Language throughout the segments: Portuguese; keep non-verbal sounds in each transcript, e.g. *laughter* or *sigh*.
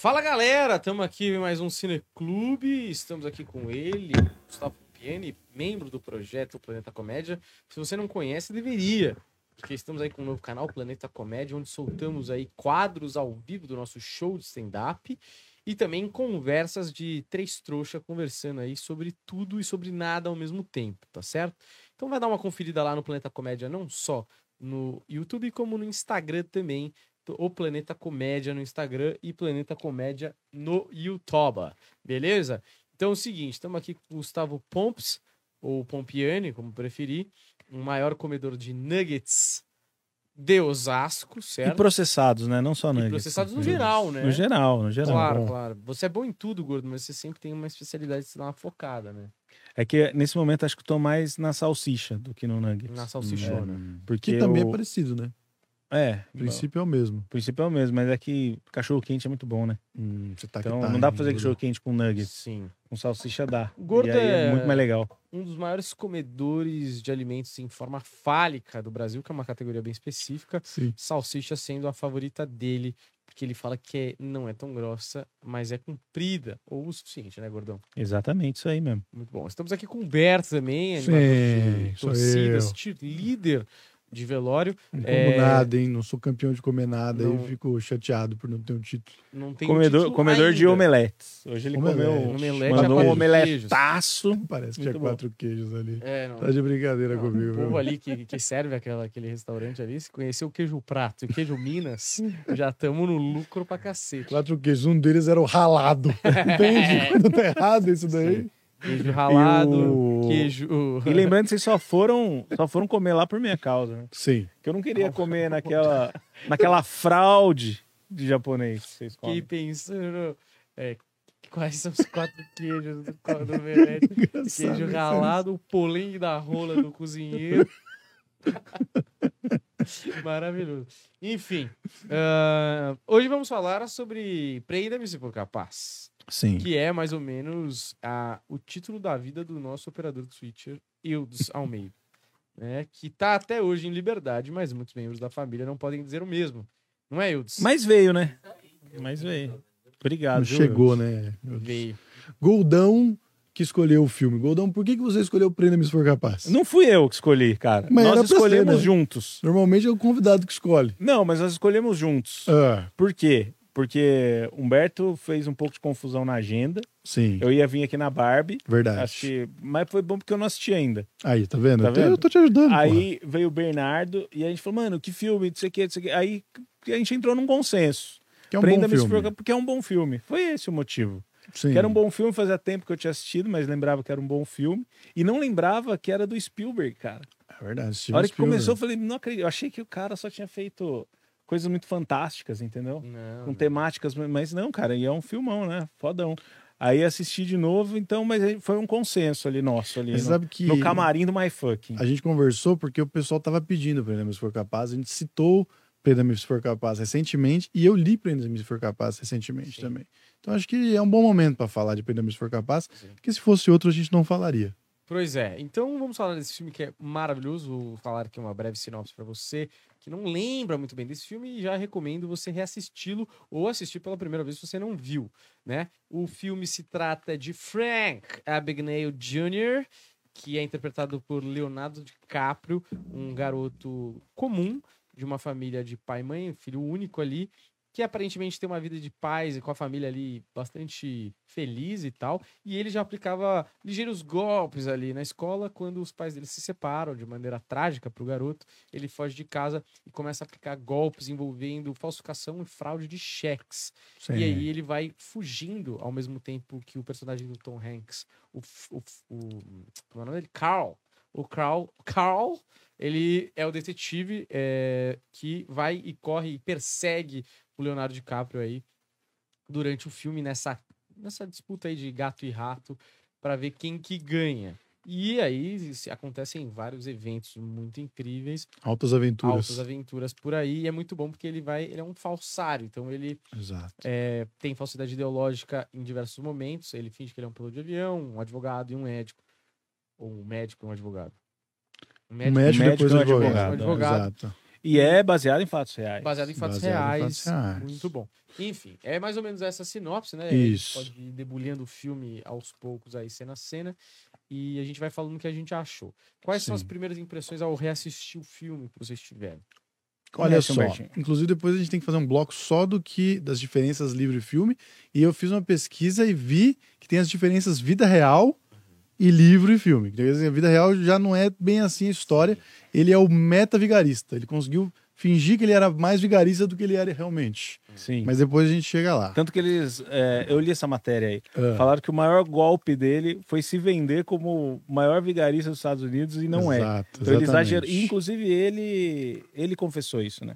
Fala galera, estamos aqui em mais um Cineclube. Estamos aqui com ele, Gustavo Piani, membro do projeto Planeta Comédia. Se você não conhece, deveria, porque estamos aí com um novo canal, Planeta Comédia, onde soltamos aí quadros ao vivo do nosso show de stand-up e também conversas de três trouxas conversando aí sobre tudo e sobre nada ao mesmo tempo, tá certo? Então vai dar uma conferida lá no Planeta Comédia, não só no YouTube, como no Instagram também o Planeta Comédia no Instagram e Planeta Comédia no YouTube, beleza? Então é o seguinte, estamos aqui com o Gustavo Pomps, ou Pompiani, como preferir, um maior comedor de nuggets de Osasco, certo? E processados, né? Não só nuggets. E processados no geral, né? No geral, no geral. Claro, claro. Você é bom em tudo, gordo, mas você sempre tem uma especialidade de se dar uma focada, né? É que nesse momento acho que eu tô mais na salsicha do que no nuggets. Na salsichona. Hum. Porque que também eu... é parecido, né? É. O princípio é o mesmo. O princípio é o mesmo, mas é que cachorro quente é muito bom, né? Hum, tá então tá não dá pra fazer cachorro quente com nuggets. Sim. Com salsicha dá. O gordo é, é, muito mais legal. Um dos maiores comedores de alimentos em forma fálica do Brasil, que é uma categoria bem específica. Sim. Salsicha sendo a favorita dele, porque ele fala que é, não é tão grossa, mas é comprida, ou o suficiente, né, gordão? Exatamente, isso aí mesmo. Muito bom. Estamos aqui com o Berto também, Sim, de torcidas, líder de velório. Não como é... nada, hein? Não sou campeão de comer nada não... e fico chateado por não ter um título. Não tem comedor, um título comedor ainda. de omeletes. Hoje ele Omelete. comeu um omelete mandou um omeletaço. Parece que tinha bom. quatro queijos ali. É, não. Tá de brincadeira não, comigo. O povo ali que, que serve aquela, aquele restaurante ali, se conheceu o queijo prato e o queijo Minas, *laughs* já estamos no lucro pra cacete. Quatro queijos, um deles era o ralado. *laughs* Entende? Quando tá errado isso daí. Sim. Queijo ralado, o... queijo. E lembrando que vocês só foram, só foram comer lá por minha causa, né? Sim. Que eu não queria comer naquela, naquela fraude de japonês. Vocês Fiquei pensando. É, quais são os quatro *laughs* queijos do, Venete? Queijo ralado, o polengue da rola do cozinheiro. *laughs* Maravilhoso. Enfim, uh, hoje vamos falar sobre Prenda-me se for capaz. Sim. Que é mais ou menos a, o título da vida do nosso operador do Switcher, Ildes Almeida. né, que está até hoje em liberdade, mas muitos membros da família não podem dizer o mesmo. Não é, Ildes? Mas veio, né? Mas veio. Obrigado. Chegou, né? Veio. Goldão que escolheu o filme. Goldão, por que, que você escolheu o Prêmio Se For Capaz? Não fui eu que escolhi, cara. Mas nós escolhemos ser, né? juntos. Normalmente é o convidado que escolhe. Não, mas nós escolhemos juntos. Ah. Por quê? Porque Humberto fez um pouco de confusão na agenda. Sim. Eu ia vir aqui na Barbie. Verdade. Assistir, mas foi bom porque eu não assisti ainda. Aí, tá vendo? Tá eu, vendo? eu tô te ajudando. Aí porra. veio o Bernardo e a gente falou, mano, que filme, não sei o que, não sei o que. Aí a gente entrou num consenso. Que é um bom filme. Porque é um bom filme. Foi esse o motivo. Sim. Que era um bom filme, fazia tempo que eu tinha assistido, mas lembrava que era um bom filme. E não lembrava que era do Spielberg, cara. É verdade. A hora que começou, eu falei, não acredito. Eu achei que o cara só tinha feito coisas muito fantásticas, entendeu? Não, Com não. temáticas, mas não, cara, e é um filmão, né? Fodão. Aí assisti de novo, então, mas foi um consenso ali nosso, ali Mas no, sabe que no camarim do My Fucking. A gente conversou porque o pessoal tava pedindo Prenda-me se for capaz, a gente citou Prenda-me se for capaz recentemente e eu li Prenda-me se for capaz recentemente Sim. também. Então acho que é um bom momento para falar de Prenda-me se for capaz, Sim. porque se fosse outro a gente não falaria. Pois é. Então vamos falar desse filme que é maravilhoso. Vou falar aqui uma breve sinopse para você que não lembra muito bem desse filme e já recomendo você reassisti-lo ou assistir pela primeira vez se você não viu, né? O filme se trata de Frank Abagnale Jr., que é interpretado por Leonardo DiCaprio, um garoto comum de uma família de pai e mãe, filho único ali, que aparentemente tem uma vida de paz e com a família ali bastante feliz e tal. E ele já aplicava ligeiros golpes ali na escola quando os pais dele se separam de maneira trágica para o garoto. Ele foge de casa e começa a aplicar golpes envolvendo falsificação e fraude de cheques. Sim. E aí ele vai fugindo ao mesmo tempo que o personagem do Tom Hanks, o, o, o como é o nome dele? Carl. O Carl, Carl ele é o detetive é, que vai e corre e persegue o Leonardo DiCaprio aí durante o filme nessa, nessa disputa aí de gato e rato para ver quem que ganha. E aí se- acontecem vários eventos muito incríveis, Altas aventuras. altas aventuras por aí, e é muito bom porque ele vai, ele é um falsário, então ele Exato. é, tem falsidade ideológica em diversos momentos, ele finge que ele é um piloto de avião, um advogado e um médico. Ou um médico e um advogado. Um Um médico, médico depois e um um advogado. advogado. Exato. E é baseado em fatos reais. Baseado em fatos, Baseado em reais, fatos reais. Muito bom. Enfim, é mais ou menos essa sinopse, né? Isso. A gente pode ir debulhando o filme aos poucos aí, cena a cena. E a gente vai falando o que a gente achou. Quais são as Sim. primeiras impressões ao reassistir o filme que vocês tiveram? Olha Começa, só, Humbertinho. inclusive depois a gente tem que fazer um bloco só do que das diferenças livro e filme. E eu fiz uma pesquisa e vi que tem as diferenças vida real e livro e filme. A vida real já não é bem assim a história. Ele é o meta vigarista. Ele conseguiu fingir que ele era mais vigarista do que ele era realmente. Sim. Mas depois a gente chega lá. Tanto que eles. é, eu li essa matéria aí. Ah, Falaram que o maior golpe dele foi se vender como o maior vigarista dos Estados Unidos e não é. Exato, Então ele exatamente. exagerou. e, Inclusive, ele, ele confessou isso, né?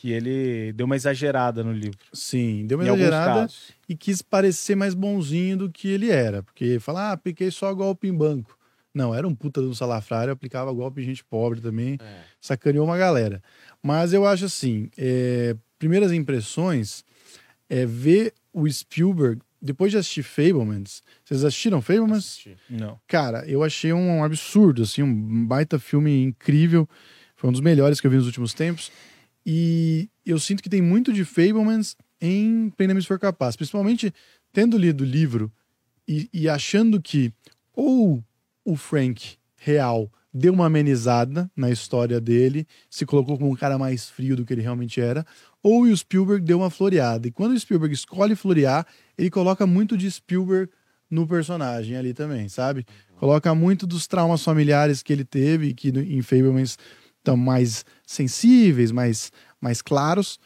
Que ele deu uma exagerada no livro. Sim, deu uma em exagerada e quis parecer mais bonzinho do que ele era. Porque fala, ah, apliquei só golpe em banco. Não, era um puta de um salafrário, aplicava golpe em gente pobre também, É. sacaneou uma galera. Mas eu acho assim, é, primeiras impressões é ver o Spielberg, depois de assistir Fablemans, vocês assistiram Fablemans? Assisti. Não. Cara, eu achei um absurdo, assim, um baita filme incrível. Foi um dos melhores que eu vi nos últimos tempos. E eu sinto que tem muito de Fablemans em Prenda-me se for capaz. Principalmente tendo lido o livro e, e achando que ou o Frank real deu uma amenizada na história dele, se colocou como um cara mais frio do que ele realmente era, ou o Spielberg deu uma floreada. E quando o Spielberg escolhe florear, ele coloca muito de Spielberg no personagem ali também, sabe? Coloca muito dos traumas familiares que ele teve, que em Fablemans estão mais sensíveis, mais, mais claros,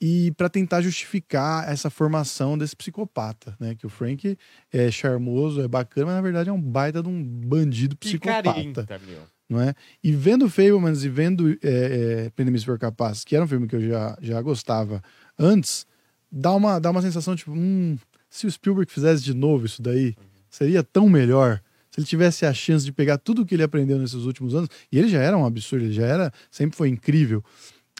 e para tentar justificar essa formação desse psicopata, né? Que o Frank é charmoso, é bacana, mas na verdade é um baita de um bandido psicopata meu. não é? E vendo Fablemans e vendo é, é, Prenda-me se for capaz, que era um filme que eu já, já gostava antes, dá uma, dá uma sensação tipo, hum, se o Spielberg fizesse de novo isso daí, seria tão melhor. Se ele tivesse a chance de pegar tudo que ele aprendeu nesses últimos anos, e ele já era um absurdo, ele já era, sempre foi incrível,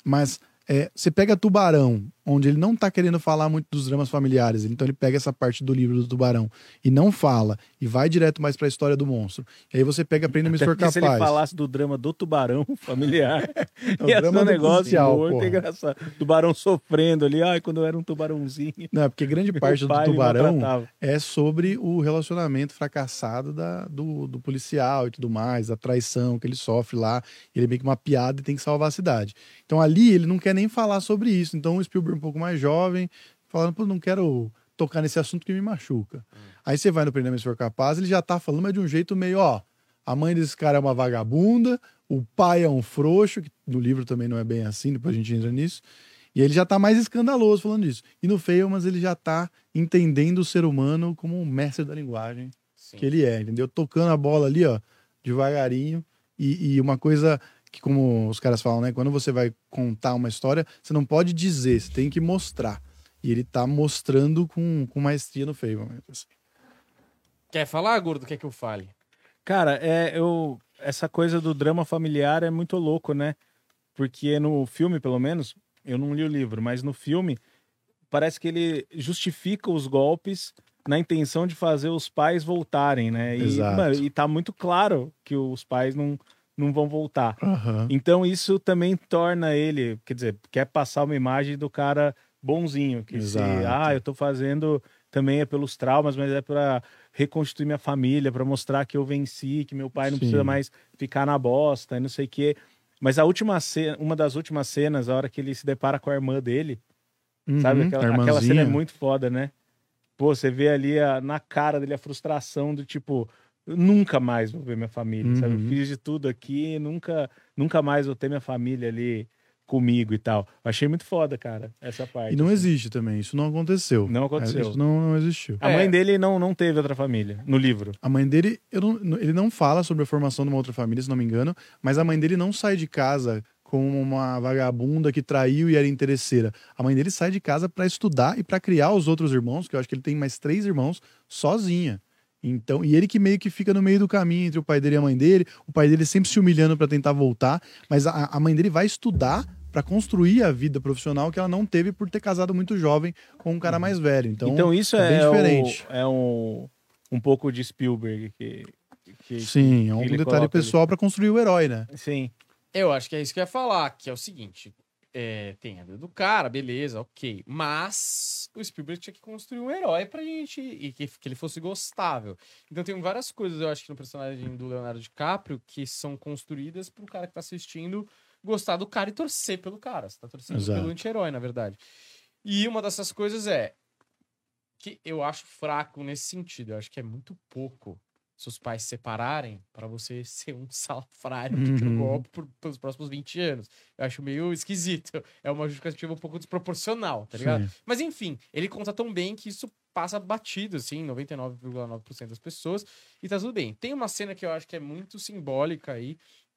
mas é, você pega Tubarão, onde ele não tá querendo falar muito dos dramas familiares, então ele pega essa parte do livro do Tubarão e não fala, e vai direto mais pra história do monstro. E aí você pega Até for porque capaz. se ele falasse do drama do tubarão *laughs* familiar, *laughs* É o ia drama um negócio e engraçado. Tubarão sofrendo ali, ai, quando eu era um tubarãozinho. Não, é porque grande *laughs* parte do Tubarão é sobre o relacionamento fracassado da, do, do policial e tudo mais, a traição que ele sofre lá. Ele é meio que uma piada e tem que salvar a cidade. Então ali ele não quer nem falar sobre isso. Então o Spielberg um pouco mais jovem, falando, pô, não quero tocar nesse assunto que me machuca. Aí você vai no Prenda-me se for capaz, ele já tá falando, mas de um jeito meio, ó, a mãe desse cara é uma vagabunda, o pai é um frouxo, que no livro também não é bem assim, depois a gente entra nisso. E ele já tá mais escandaloso falando disso. E no Feio, ele já tá entendendo o ser humano como um mestre da linguagem Sim. que ele é, entendeu? Tocando a bola ali, ó, devagarinho. E, e uma coisa que, como os caras falam, né? Quando você vai contar uma história, você não pode dizer, você tem que mostrar. E ele tá mostrando com, com maestria no Feio. Assim. Quer falar, gordo? Quer que eu fale? Cara, é, eu, essa coisa do drama familiar é muito louco, né? Porque no filme, pelo menos, eu não li o livro, mas no filme parece que ele justifica os golpes na intenção de fazer os pais voltarem, né? E, Exato. mano, e tá muito claro que os pais não, não vão voltar. Aham. Então isso também torna ele, quer dizer, quer passar uma imagem do cara bonzinho, que se, Exato. ah, eu tô fazendo também é pelos traumas, mas é para reconstituir minha família, para mostrar que eu venci, que meu pai não Sim. precisa mais ficar na bosta e não sei o quê. Mas a última cena, uma das últimas cenas, a hora que ele se depara com a irmã dele, sabe? Uhum, Aquela, a aquela cena é muito foda, né? Pô, você vê ali a- na cara dele a frustração do tipo, eu nunca mais vou ver minha família, sabe? Eu Uhum. fiz de tudo aqui, nunca, nunca mais vou ter minha família ali comigo e tal. Eu achei muito foda, cara, essa parte. E não assim. existe também, isso não aconteceu. Não aconteceu. Isso não, não existiu. A É. mãe dele não, não teve outra família no livro. A mãe dele, eu não- ele não fala sobre a formação de uma outra família, se não me engano, mas a mãe dele não sai de casa como uma vagabunda que traiu e era interesseira. A mãe dele sai de casa para estudar e para criar os outros irmãos, que eu acho que ele tem mais três irmãos, sozinha. Então, e ele que meio que fica no meio do caminho entre o pai dele e a mãe dele, o pai dele sempre se humilhando para tentar voltar, mas a, a mãe dele vai estudar para construir a vida profissional que ela não teve por ter casado muito jovem com um cara mais velho. Então, Então, isso é bem é, o- diferente. é um, um pouco de Spielberg que, que sim, é um detalhe pessoal para construir o herói, né? Sim. Eu acho que é isso que eu ia falar, que é o seguinte. É, tem a vida do cara, beleza, ok. Mas o Spielberg tinha que construir um herói pra gente e que, que ele fosse gostável. Então tem várias coisas, eu acho que no personagem do Leonardo DiCaprio que são construídas pro cara que tá assistindo gostar do cara e torcer pelo cara. Você tá torcendo Exato. pelo anti-herói, na verdade. E uma dessas coisas é que eu acho fraco nesse sentido. Eu acho que é muito pouco seus pais se separarem pra você *laughs* ser um salafrário que Uhum. golpe por, pelos próximos 20 anos. Eu acho meio esquisito. É uma justificativa um pouco desproporcional, tá ligado? Sim. Mas enfim, ele conta tão bem que isso passa batido, assim, 99,9% das pessoas, e tá tudo bem. Tem uma cena que eu acho que é muito simbólica aí,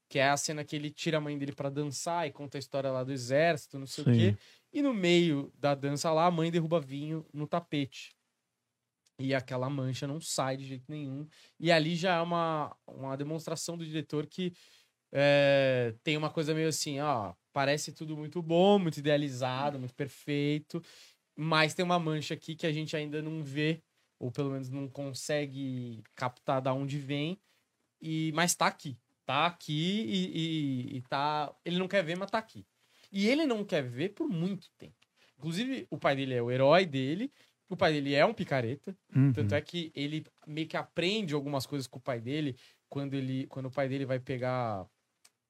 que é a cena que ele tira a mãe dele pra dançar e conta a história lá do exército, não sei o Sim. quê. E no meio da dança lá, a mãe derruba vinho no tapete. E aquela mancha não sai de jeito nenhum. E ali já é uma, uma demonstração do diretor que é, tem uma coisa meio assim, ó, parece tudo muito bom, muito idealizado, muito perfeito, mas tem uma mancha aqui que a gente ainda não vê, ou pelo menos não consegue captar da onde vem, e mas tá aqui. Tá aqui e, e, e tá. Ele não quer ver, mas tá aqui. E ele não quer ver por muito tempo. Inclusive, o pai dele é o herói dele. O pai dele é um picareta. Uhum. Tanto é que ele meio que aprende algumas coisas com o pai dele quando ele quando o pai dele vai pegar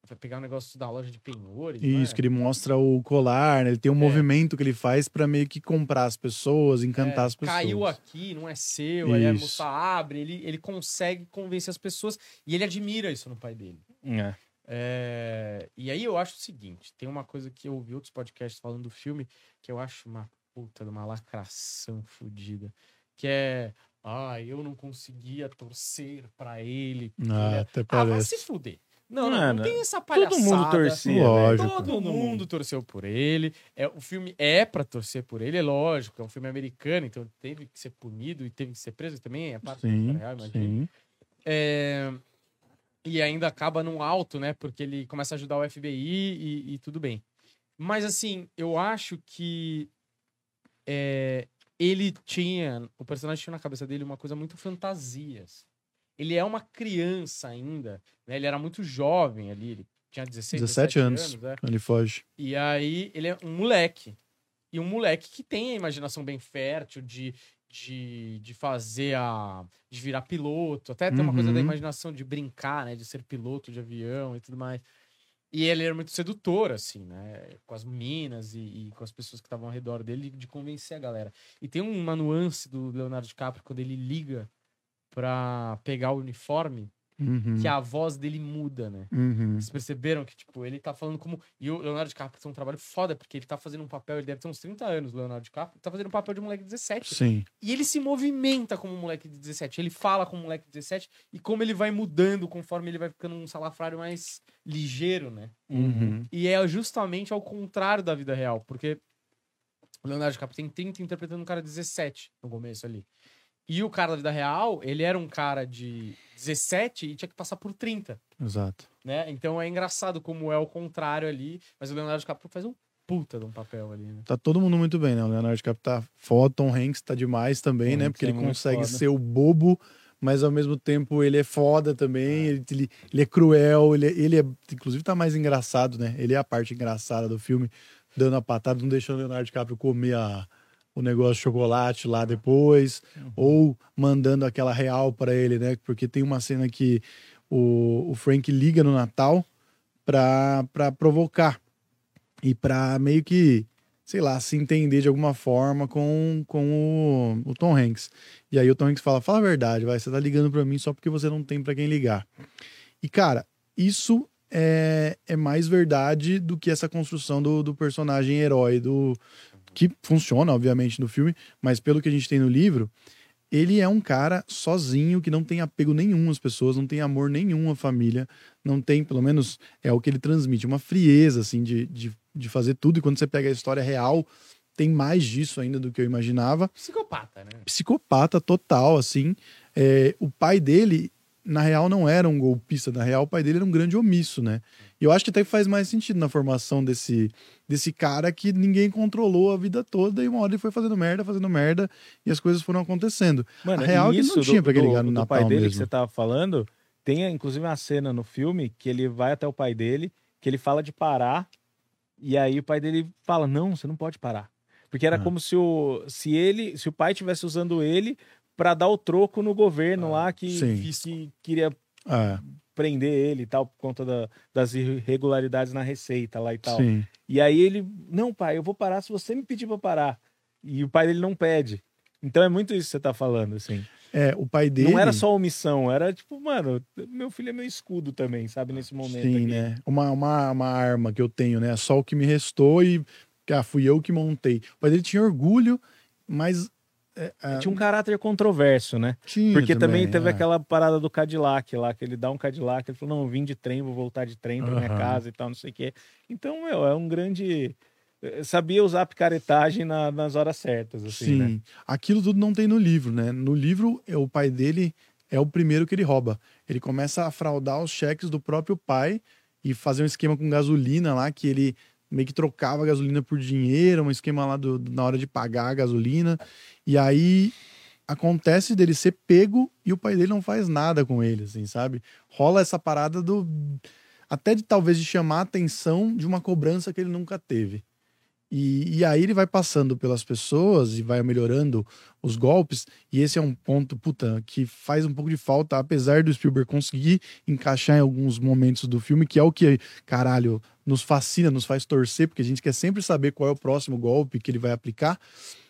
vai pegar um negócio da loja de penhores. não é? Isso, que ele mostra o colar, né? ele tem um É. movimento que ele faz pra meio que comprar as pessoas, encantar É, as pessoas. Caiu aqui, não é seu, aí a Isso. moça abre, ele, ele consegue convencer as pessoas e ele admira isso no pai dele. É. É, E aí eu acho o seguinte: tem uma coisa que eu ouvi outros podcasts falando do filme que eu acho uma puta de uma lacração fodida. Que é. Ah, eu não conseguia torcer pra ele. Ah, é- até Ah, vai parece. se fuder. Não, não, não Mano, tem essa palhaçada. Todo mundo torcia. Lógico. Todo mundo torceu por ele. É, o filme é pra torcer por ele, é lógico. É um filme americano, então teve que ser punido e teve que ser preso também. É parte Sim, real, sim. É, E ainda acaba num alto, né? Porque ele começa a ajudar o FBI e, e tudo bem. Mas assim, eu acho que é, ele tinha, o personagem tinha na cabeça dele uma coisa muito fantasias. Ele é uma criança ainda, né? Ele era muito jovem ali, ele tinha 16, 17 anos. né? Ele foge. E aí ele é um moleque. E um moleque que tem a imaginação bem fértil de, de, de fazer a. de virar piloto. Até tem uma coisa da Uhum. imaginação de brincar, né? De ser piloto de avião e tudo mais. E ele era muito sedutor, assim, né? Com as minas e, e com as pessoas que estavam ao redor dele, de convencer a galera. E tem uma nuance do Leonardo DiCaprio quando ele liga pra pegar o uniforme, Uhum. que a voz dele muda, né? Uhum. Vocês perceberam que, tipo, ele tá falando como. E o Leonardo DiCaprio tem um trabalho foda, porque ele tá fazendo um papel, ele deve ter uns 30 anos, o Leonardo DiCaprio, tá fazendo um papel de um moleque de 17. Sim. E ele se movimenta como um moleque de 17. Ele fala como um moleque de 17 e como ele vai mudando conforme ele vai ficando um salafrário mais ligeiro, né? Uhum. E é justamente ao contrário da vida real, porque o Leonardo DiCaprio tem 30 interpretando um cara de 17 no começo ali. E o cara da vida real, ele era um cara de 17 e tinha que passar por 30 Exato. né? Então é engraçado como é o contrário ali, mas o Leonardo DiCaprio faz um puta de um papel ali, né? Tá todo mundo muito bem, né? O Leonardo DiCaprio tá foda, Tom Hanks tá demais também, né? Porque é ele muito consegue foda. ser o bobo, mas ao mesmo tempo ele é foda também, ele, ele, ele é cruel, ele, é- ele é, inclusive tá mais engraçado, né? Ele é a parte engraçada do filme, dando a patada, não deixando o Leonardo DiCaprio comer a- o negócio de chocolate lá depois, ou mandando aquela real pra ele, né? Porque tem uma cena que o, o Frank liga no Natal pra, pra provocar e pra meio que, sei lá, se entender de alguma forma com, com o, o Tom Hanks. E aí o Tom Hanks fala: fala a verdade, vai, você tá ligando pra mim só porque você não tem pra quem ligar. E cara, isso é, é mais verdade do que essa construção do, do personagem herói, do que funciona, obviamente, no filme, mas pelo que a gente tem no livro, ele é um cara sozinho que não tem apego nenhum às pessoas, não tem amor nenhum à família, não tem, pelo menos é o que ele transmite, uma frieza, assim, de, de, de fazer tudo. E quando você pega a história real, tem mais disso ainda do que eu imaginava. Psicopata, né? Psicopata total, assim. É, o pai dele, na real, não era um golpista, na real, o pai dele era um grande omisso, né? Eu acho que até faz mais sentido na formação desse, desse cara que ninguém controlou a vida toda e uma hora ele foi fazendo merda, fazendo merda e as coisas foram acontecendo. Mano, A real é que isso não tinha pra que do- ligar no do Natal pai dele que mesmo. você tava falando, tem inclusive uma cena no filme que ele vai até o pai dele que ele fala de parar, e aí o pai dele fala: Não, você não pode parar. Porque era Ah. como se o, se ele, se o pai estivesse usando ele para dar o troco no governo Ah, lá que, sim. que queria É, prender ele e tal, por conta da- das irregularidades na receita lá e tal. sim. E aí ele, não, pai, eu vou parar se você me pedir pra parar. E o pai dele não pede. Então é muito isso que você tá falando, assim. É, o pai dele. Não era só omissão, era tipo, mano, meu filho é meu escudo também, sabe, nesse momento. Sim, aqui. né? Uma, uma, uma arma que eu tenho, né? Só o que me restou e. Ah, fui eu que montei. O pai dele tinha orgulho, mas. É, é, Tinha um caráter controverso, né? tinha Porque também, teve é. aquela parada do Cadillac lá, que ele dá um Cadillac, ele falou, não, eu vim de trem, vou voltar de trem pra minha Aham. casa e tal, não sei o quê. Então, meu, é um grande... eh, Sabia usar a picaretagem na- nas horas certas, assim, Sim. né? Aquilo tudo não tem no livro, né? No livro, é, o pai dele é o primeiro que ele rouba. Ele começa a fraudar os cheques do próprio pai e fazer um esquema com gasolina lá, que ele meio que trocava gasolina por dinheiro, um esquema lá do, na hora de pagar a gasolina. E aí acontece dele ser pego e o pai dele não faz nada com ele, assim, sabe? Rola essa parada do. Até de talvez de chamar a atenção de uma cobrança que ele nunca teve. E, e aí ele vai passando pelas pessoas e vai melhorando os golpes. E esse é um ponto, puta, que faz um pouco de falta, apesar do Spielberg conseguir encaixar em alguns momentos do filme, que é o que, caralho, nos fascina, nos faz torcer, porque a gente quer sempre saber qual é o próximo golpe que ele vai aplicar.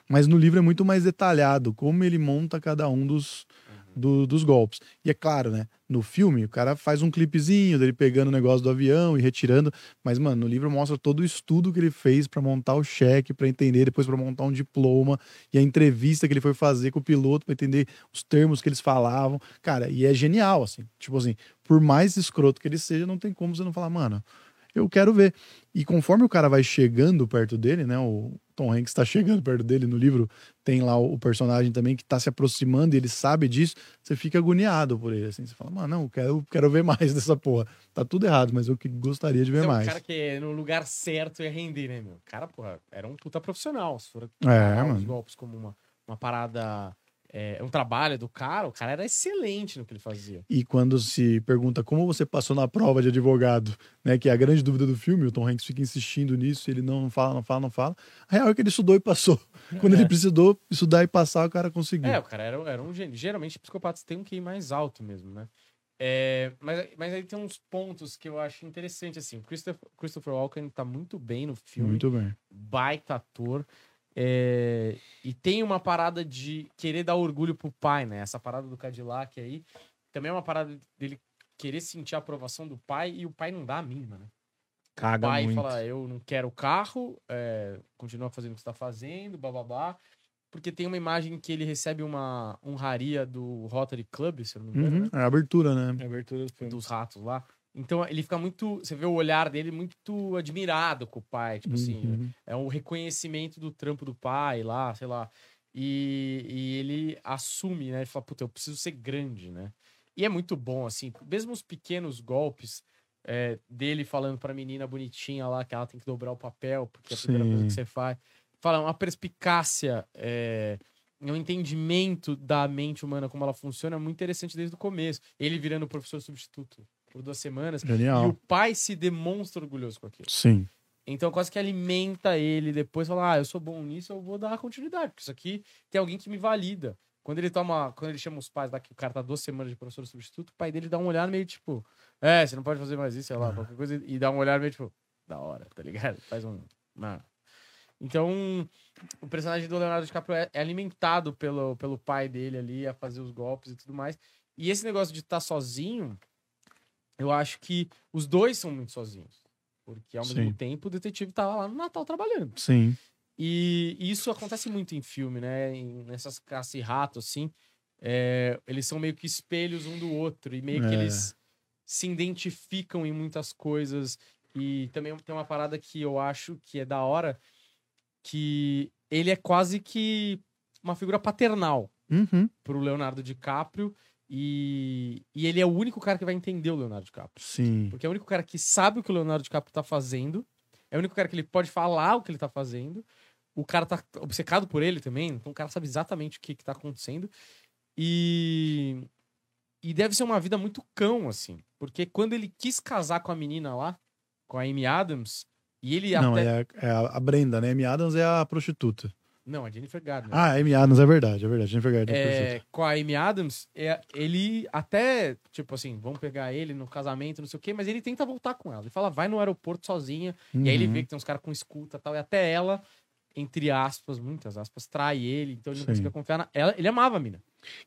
Mas no livro é muito mais detalhado como ele monta cada um dos, do- dos golpes. E é claro, né? No filme, o cara faz um clipezinho dele pegando o negócio do avião e retirando. Mas, mano, no livro mostra todo o estudo que ele fez pra montar o cheque, pra entender, depois pra montar um diploma, e a entrevista que ele foi fazer com o piloto pra entender os termos que eles falavam. Cara, e é genial, assim. Tipo assim, por mais escroto que ele seja, não tem como você não falar, mano, eu quero ver. E conforme o cara vai chegando perto dele, né? O Tom Hanks tá chegando perto dele no livro, tem lá o, personagem também que tá se aproximando e ele sabe disso, você fica agoniado por ele, assim. Você fala, mano, não, eu quero, quero ver *laughs* mais dessa porra. Tá tudo errado, mas eu que gostaria de ver Então, o mais. cara que é no lugar certo ia render, né, meu? O cara, porra, era um puta profissional. Se for É, mano. golpes como uma, uma parada, é, um trabalho do cara, o cara era excelente no que ele fazia. E quando se pergunta como você passou na prova de advogado, né? Que é a grande dúvida do filme, o Tom Hanks fica insistindo nisso, ele não fala, não fala, não fala. A real é que ele estudou e passou. *laughs* Quando ele precisou estudar e passar, o cara conseguiu. É, o cara era, era um gênio. Geralmente, psicopatas têm um QI mais alto mesmo, né? É, mas, mas aí tem uns pontos que eu acho interessante, assim. O Christopher, Christopher Walken tá muito bem no filme. Muito bem. baita ator. É, e tem uma parada de querer dar orgulho pro pai, né? Essa parada do Cadillac aí. Também é uma parada dele querer sentir a aprovação do pai e o pai não dá a mínima, né? Caga o pai muito. fala, eu não quero o carro, é, continua fazendo o que você tá fazendo, bababá. Porque tem uma imagem que ele recebe uma honraria do Rotary Club, se eu não me engano, Uhum. né? É a abertura, né? A abertura do filme. dos ratos lá. Então ele fica muito. Você vê o olhar dele muito admirado com o pai. Tipo assim, Uhum. é um reconhecimento do trampo do pai lá, sei lá. E, e ele assume, né? Ele fala, puta, eu preciso ser grande, né? E é muito bom, assim, mesmo os pequenos golpes é, dele falando pra menina bonitinha lá que ela tem que dobrar o papel, porque é a primeira coisa que você faz. Fala, uma perspicácia, é, um entendimento da mente humana, como ela funciona, é muito interessante desde o começo. Ele virando professor substituto por duas semanas. E Genial. o pai se demonstra orgulhoso com aquilo. Sim. Então quase que alimenta ele depois fala: "Ah, eu sou bom nisso, eu vou dar continuidade, porque isso aqui tem alguém que me valida". Quando ele toma, quando ele chama os pais que o cara tá duas semanas de professor substituto, o pai dele dá um olhar meio tipo: "É, você não pode fazer mais isso, sei lá, qualquer coisa" e dá um olhar meio tipo: "Da hora", tá ligado? Faz um, uma... Então, o personagem do Leonardo DiCaprio é, é alimentado pelo, pelo pai dele ali a fazer os golpes e tudo mais. E esse negócio de estar sozinho, eu acho que os dois são muito sozinhos. Porque ao mesmo Sim. tempo o detetive tava lá no Natal trabalhando. Sim. E isso acontece muito em filme, né? Em- nessas caça e rato, assim. é, eles são meio que espelhos um do outro. E meio que É. eles se identificam em muitas coisas. E também tem uma parada que eu acho que é da hora. Que ele é quase que uma figura paternal Uhum. pro Leonardo DiCaprio. E, e ele é o único cara que vai entender o Leonardo DiCaprio. Sim. Porque é o único cara que sabe o que o Leonardo DiCaprio tá fazendo. É o único cara que ele pode falar o que ele tá fazendo. O cara tá obcecado por ele também, então o cara sabe exatamente o que, que tá acontecendo. E. E deve ser uma vida muito cão, assim. Porque quando ele quis casar com a menina lá, com a Amy Adams. E ele Não, até. é, a, é a- a Brenda, né? Amy Adams é a prostituta. Não, a Jennifer Gardner. Ah, a Amy Adams é verdade, é verdade. Jennifer Gardner é É, com a Amy Adams, é, ele até, tipo assim, vamos pegar ele no casamento, não sei o quê, mas ele tenta voltar com ela. Ele fala, vai no aeroporto sozinha. E aí ele Uhum. vê que tem uns caras com escuta e tal. E até ela, entre aspas, muitas aspas, trai ele. Então ele não Sim. conseguia confiar na. Ela, ele amava a mina.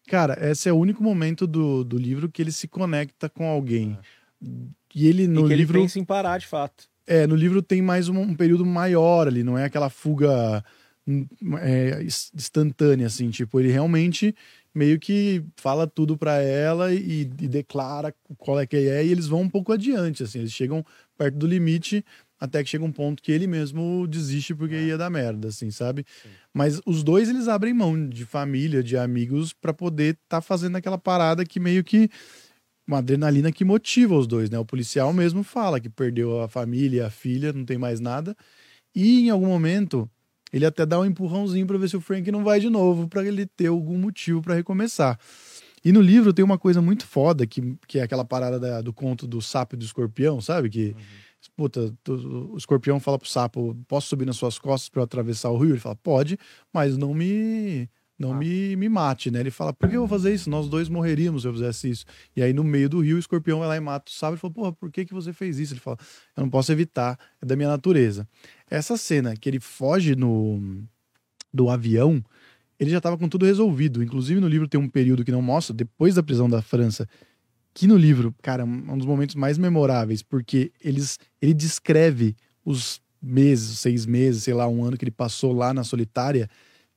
Cara, esse é o único momento do, do livro que ele se conecta com alguém. É. E ele no e que ele livro. pensa em parar, de fato. É, no livro tem mais um, um período maior ali, não é aquela fuga é, is- instantânea, assim, tipo, ele realmente meio que fala tudo pra ela e, e declara qual é que é, e eles vão um pouco adiante, assim, eles chegam perto do limite até que chega um ponto que ele mesmo desiste porque ia dar merda, assim, sabe? Sim. Mas os dois, eles abrem mão de família, de amigos, pra poder estar fazendo aquela parada que meio que uma adrenalina que motiva os dois, né? O policial mesmo fala que perdeu a família, a filha, não tem mais nada. E em algum momento, ele até dá um empurrãozinho pra ver se o Frank não vai de novo, pra ele ter algum motivo pra recomeçar. E no livro tem uma coisa muito foda, que, que é aquela parada da- do conto do sapo e do escorpião, sabe? Que, puta, tu- o escorpião fala pro sapo, posso subir nas suas costas pra eu atravessar o rio? Ele fala, pode, mas não me... Não Ah. me, me mate, né? Ele fala, por que eu vou fazer isso? Nós dois morreríamos se eu fizesse isso. E aí, no meio do rio, o escorpião vai lá e mata o sapo. Ele fala, porra, por que, que você fez isso? Ele fala, eu não posso evitar, é da minha natureza. Essa cena que ele foge no do avião, ele já estava com tudo resolvido. Inclusive, no livro tem um período que não mostra, depois da prisão da França, que no livro, cara, um dos momentos mais memoráveis, porque eles, ele descreve os meses, seis meses, sei lá, um ano que ele passou lá na solitária,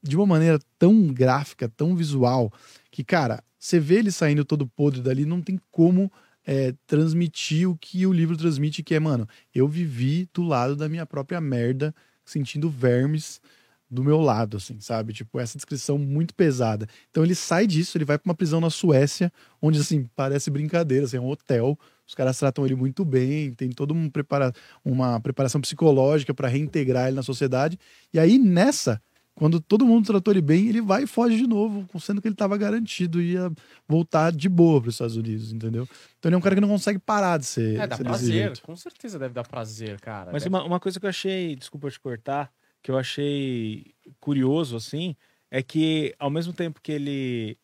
de uma maneira tão gráfica, tão visual, que, cara, você vê ele saindo todo podre dali, não tem como é, transmitir o que o livro transmite, que é, mano, eu vivi do lado da minha própria merda, sentindo vermes do meu lado, assim, sabe? Tipo, essa descrição muito pesada. Então ele sai disso, ele vai pra uma prisão na Suécia, onde, assim, parece brincadeira, assim, é um hotel, os caras tratam ele muito bem, tem toda um prepara uma preparação psicológica para reintegrar ele na sociedade. E aí, nessa, quando todo mundo tratou ele bem, ele vai e foge de novo, sendo que ele estava garantido e ia voltar de boa para os Estados Unidos, entendeu? Então ele é um cara que não consegue parar de ser, É, dá ser prazer. Com certeza deve dar prazer, cara. Mas Deve- uma, uma coisa que eu achei, desculpa te cortar, que eu achei curioso, assim, é que ao mesmo tempo que ele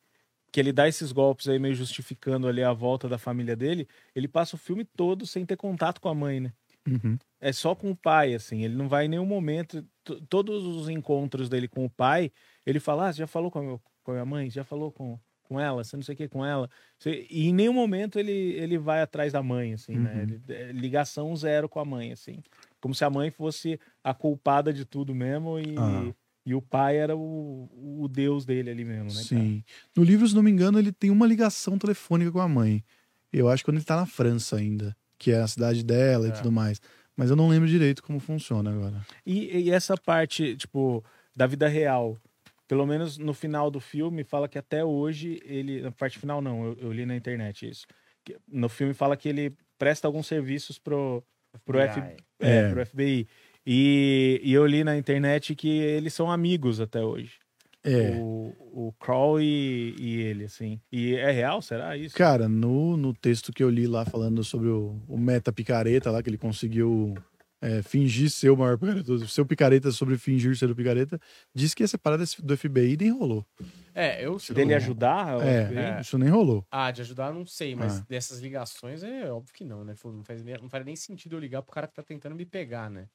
que ele dá esses golpes aí meio justificando ali a volta da família dele, ele passa o filme todo sem ter contato com a mãe, né? Uhum. É só com o pai, assim, ele não vai em nenhum momento, todos os encontros dele com o pai, ele fala, ah, você já falou com a, meu- com a minha mãe? Já falou com, com ela? Você não sei o que com ela? Você- e em nenhum momento ele, ele vai atrás da mãe, assim, né? Uhum. Ele- é, ligação zero com a mãe, assim. Como se a mãe fosse a culpada de tudo mesmo e, Ah. e o pai era o, o deus dele ali mesmo, né? cara? Sim. No livro, se não me engano, ele tem uma ligação telefônica com a mãe. Eu acho que quando ele tá na França ainda, que é a cidade dela e É. tudo mais. Mas eu não lembro direito como funciona agora. E, e essa parte, tipo, da vida real, pelo menos no final do filme, fala que até hoje ele. Na parte final, não, eu, eu li na internet isso. Que No filme fala que ele presta alguns serviços pro, pro, F, FBI. é, É. pro FBI. E, e eu li na internet que eles são amigos até hoje. É. O, o Crawl e, e ele, assim. E é real? Será isso? Cara, no, no texto que eu li lá falando sobre o, o meta picareta lá, que ele conseguiu é, fingir ser o maior picareta, ser o picareta sobre fingir ser o picareta, diz que essa parada do FBI nem rolou. É, eu. Dele eu- ajudar? É, FBI? isso nem rolou. Ah, de ajudar, não sei, mas Ah. dessas ligações é óbvio que não, né? Não faz, nem- não faz nem sentido eu ligar pro cara que tá tentando me pegar, né?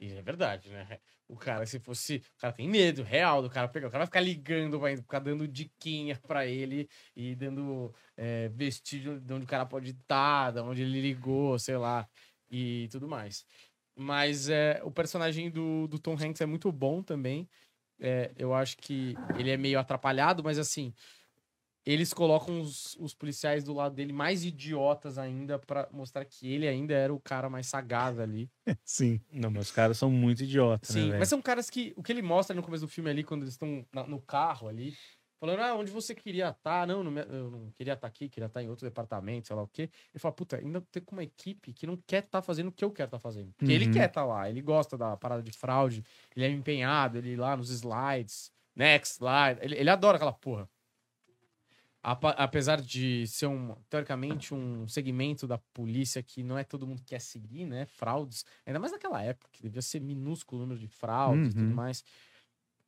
E é verdade, né? O cara, se fosse. O cara tem medo real do cara pegar. O cara vai ficar ligando, vai ficar dando diquinha pra ele e dando é, vestígio de onde o cara pode estar, de onde ele ligou, sei lá, e tudo mais. Mas é, o personagem do, do Tom Hanks é muito bom também. É, eu acho que ele é meio atrapalhado, mas assim, eles colocam os, os policiais do lado dele mais idiotas ainda pra mostrar que ele ainda era o cara mais sagaz ali. *laughs* Sim. Não, mas os caras são muito idiotas, né, Sim, velho? mas são caras que o que ele mostra no começo do filme ali quando eles estão no carro ali, falando: "Ah, onde você queria estar? Não, não me- eu não queria estar aqui, queria estar em outro departamento, sei lá o quê". Ele fala: "Puta, ainda tem uma equipe que não quer estar fazendo o que eu quero estar fazendo". Porque ele Uhum. quer estar lá, ele gosta da parada de fraude, ele é empenhado, ele lá nos slides, next slide, ele, ele adora aquela porra. Apesar de ser um, teoricamente, um segmento da polícia que não é todo mundo que quer seguir, né? Fraudes. Ainda mais naquela época, que devia ser minúsculo o número de fraudes e tudo Uhum. mais.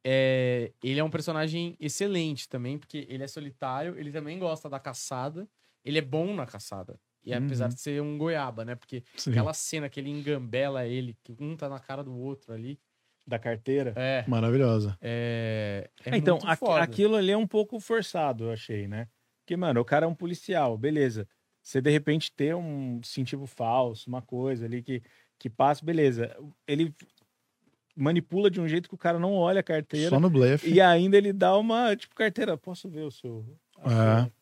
É, ele é um personagem excelente também, porque ele é solitário, ele também gosta da caçada, ele é bom na caçada. E apesar Uhum. de ser um goiaba, né? Porque Sim. aquela cena que ele engambela ele, que um tá na cara do outro ali. Da carteira. É. Maravilhosa. É, é então, muito aqui- foda. aquilo ali é um pouco forçado, eu achei, né? Porque, mano, o cara é um policial, beleza. Você, de repente, ter um distintivo falso, uma coisa ali que, que passa, beleza. Ele manipula de um jeito que o cara não olha a carteira. Só no blefe. E ainda ele dá uma, tipo, carteira, posso ver o seu... É. sua?"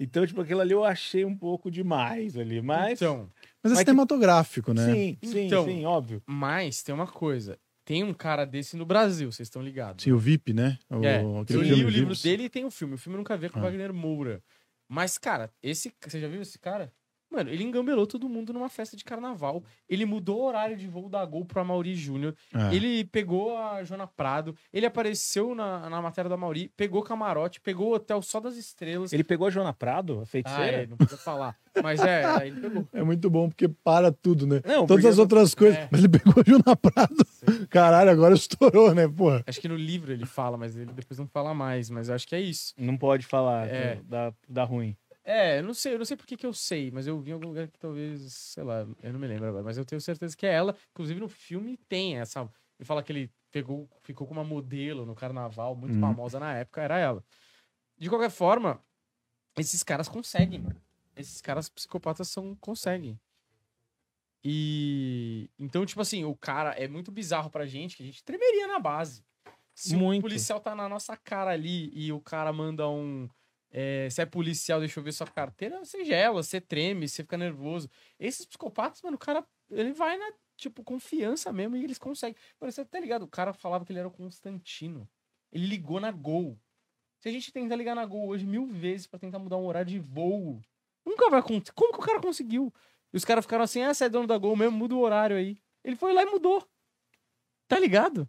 Então, tipo, aquilo ali eu achei um pouco demais ali, mas... Então, Mas é Mas que- cinematográfico, né? Sim, sim, Então, sim, óbvio. mas tem uma coisa. Tem um cara desse no Brasil, vocês estão ligados. Sim, o VIP, né? O, É, eu li o livro dele e tem o filme. O filme nunca vê com o Ah. Wagner Moura. Mas, cara, esse. Você já viu esse cara? Mano, ele engambelou todo mundo numa festa de carnaval. Ele mudou o horário de voo da Gol pro Amaury Júnior. É. Ele pegou a Jona Prado. Ele apareceu na, na matéria do Amaury. Pegou camarote. Pegou o hotel só das estrelas. Ele pegou a Joana Prado, a Ah, feiticeira? é, não precisa falar. Mas é, aí ele pegou. É muito bom, porque para tudo, né? Não, Todas as outras coisas. É. Mas ele pegou a Juna Prado. Caralho, agora estourou, né, porra? Acho que no livro ele fala, mas ele depois não fala mais. Mas eu acho que é isso. Não pode falar, É. dá, dá ruim. É, eu não sei, eu não sei por que eu sei, mas eu vi em algum lugar que talvez, sei lá, eu não me lembro agora, mas eu tenho certeza que é ela. Inclusive no filme tem essa. Ele fala que ele pegou, ficou com uma modelo no carnaval, muito Uhum. famosa na época, era ela. De qualquer forma, esses caras conseguem, mano. Esses caras psicopatas são, conseguem. E. Então, tipo assim, o cara é muito bizarro pra gente que a gente tremeria na base. Se o Muito. policial tá na nossa cara ali e o cara manda um. É, se é policial, deixa eu ver sua carteira, você gela, você treme, você fica nervoso. Esses psicopatas, mano, o cara, ele vai na, tipo, confiança mesmo e eles conseguem. Mano, você tá ligado? O cara falava que ele era o Constantino. Ele ligou na Gol. Se a gente tentar ligar na Gol hoje mil vezes pra tentar mudar um horário de voo, nunca vai acontecer. Como que o cara conseguiu? E os caras ficaram assim, ah, você é dono da Gol mesmo, muda o horário aí. Ele foi lá e mudou. Tá ligado?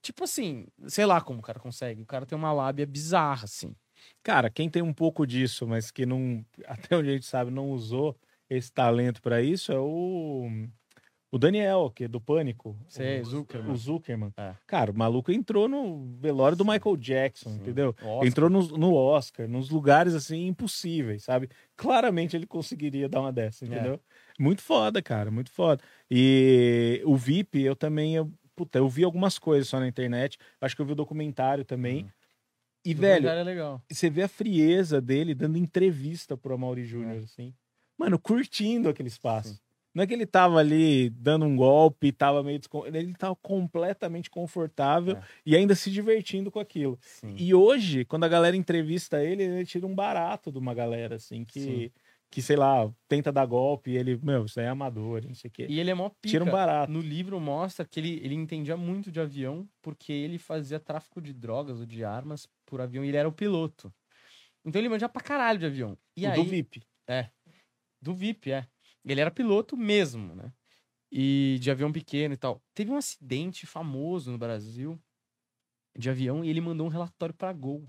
Tipo assim, sei lá como o cara consegue. O cara tem uma lábia bizarra, assim. Cara, quem tem um pouco disso, mas que não, *laughs* até onde a gente sabe, não usou esse talento pra isso é o, o Daniel, que é do Pânico. Sei, o, Zuckerman. O Zuckerman. É. Cara, o maluco entrou no velório do Michael Jackson, Sim. entendeu? Oscar. Entrou no, no Oscar, nos lugares assim impossíveis, sabe? Claramente ele conseguiria dar uma dessa, É. entendeu? Muito foda, cara, muito foda. E o VIP, eu também, eu, puta, eu vi algumas coisas só na internet. Acho que eu vi o documentário também. Uhum. E, O velho, é você vê a frieza dele dando entrevista pro Amaury Júnior, assim. Mano, curtindo aquele espaço. Sim. Não é que ele tava ali dando um golpe, tava meio descon... Ele tava completamente confortável É. e ainda se divertindo com aquilo. Sim. E hoje, quando a galera entrevista ele, ele tira um barato de uma galera, assim, que, Sim. Que sei lá, tenta dar golpe e ele, meu, isso aí é amador, não sei o quê. E ele é mó pica. Tira um barato. No livro mostra que ele, ele entendia muito de avião porque ele fazia tráfico de drogas ou de armas por avião e ele era o piloto. Então ele manjava pra caralho de avião. E o aí, do VIP. Do VIP, é. Ele era piloto mesmo, né? E de avião pequeno e tal. Teve um acidente famoso no Brasil de avião e ele mandou um relatório pra Gol.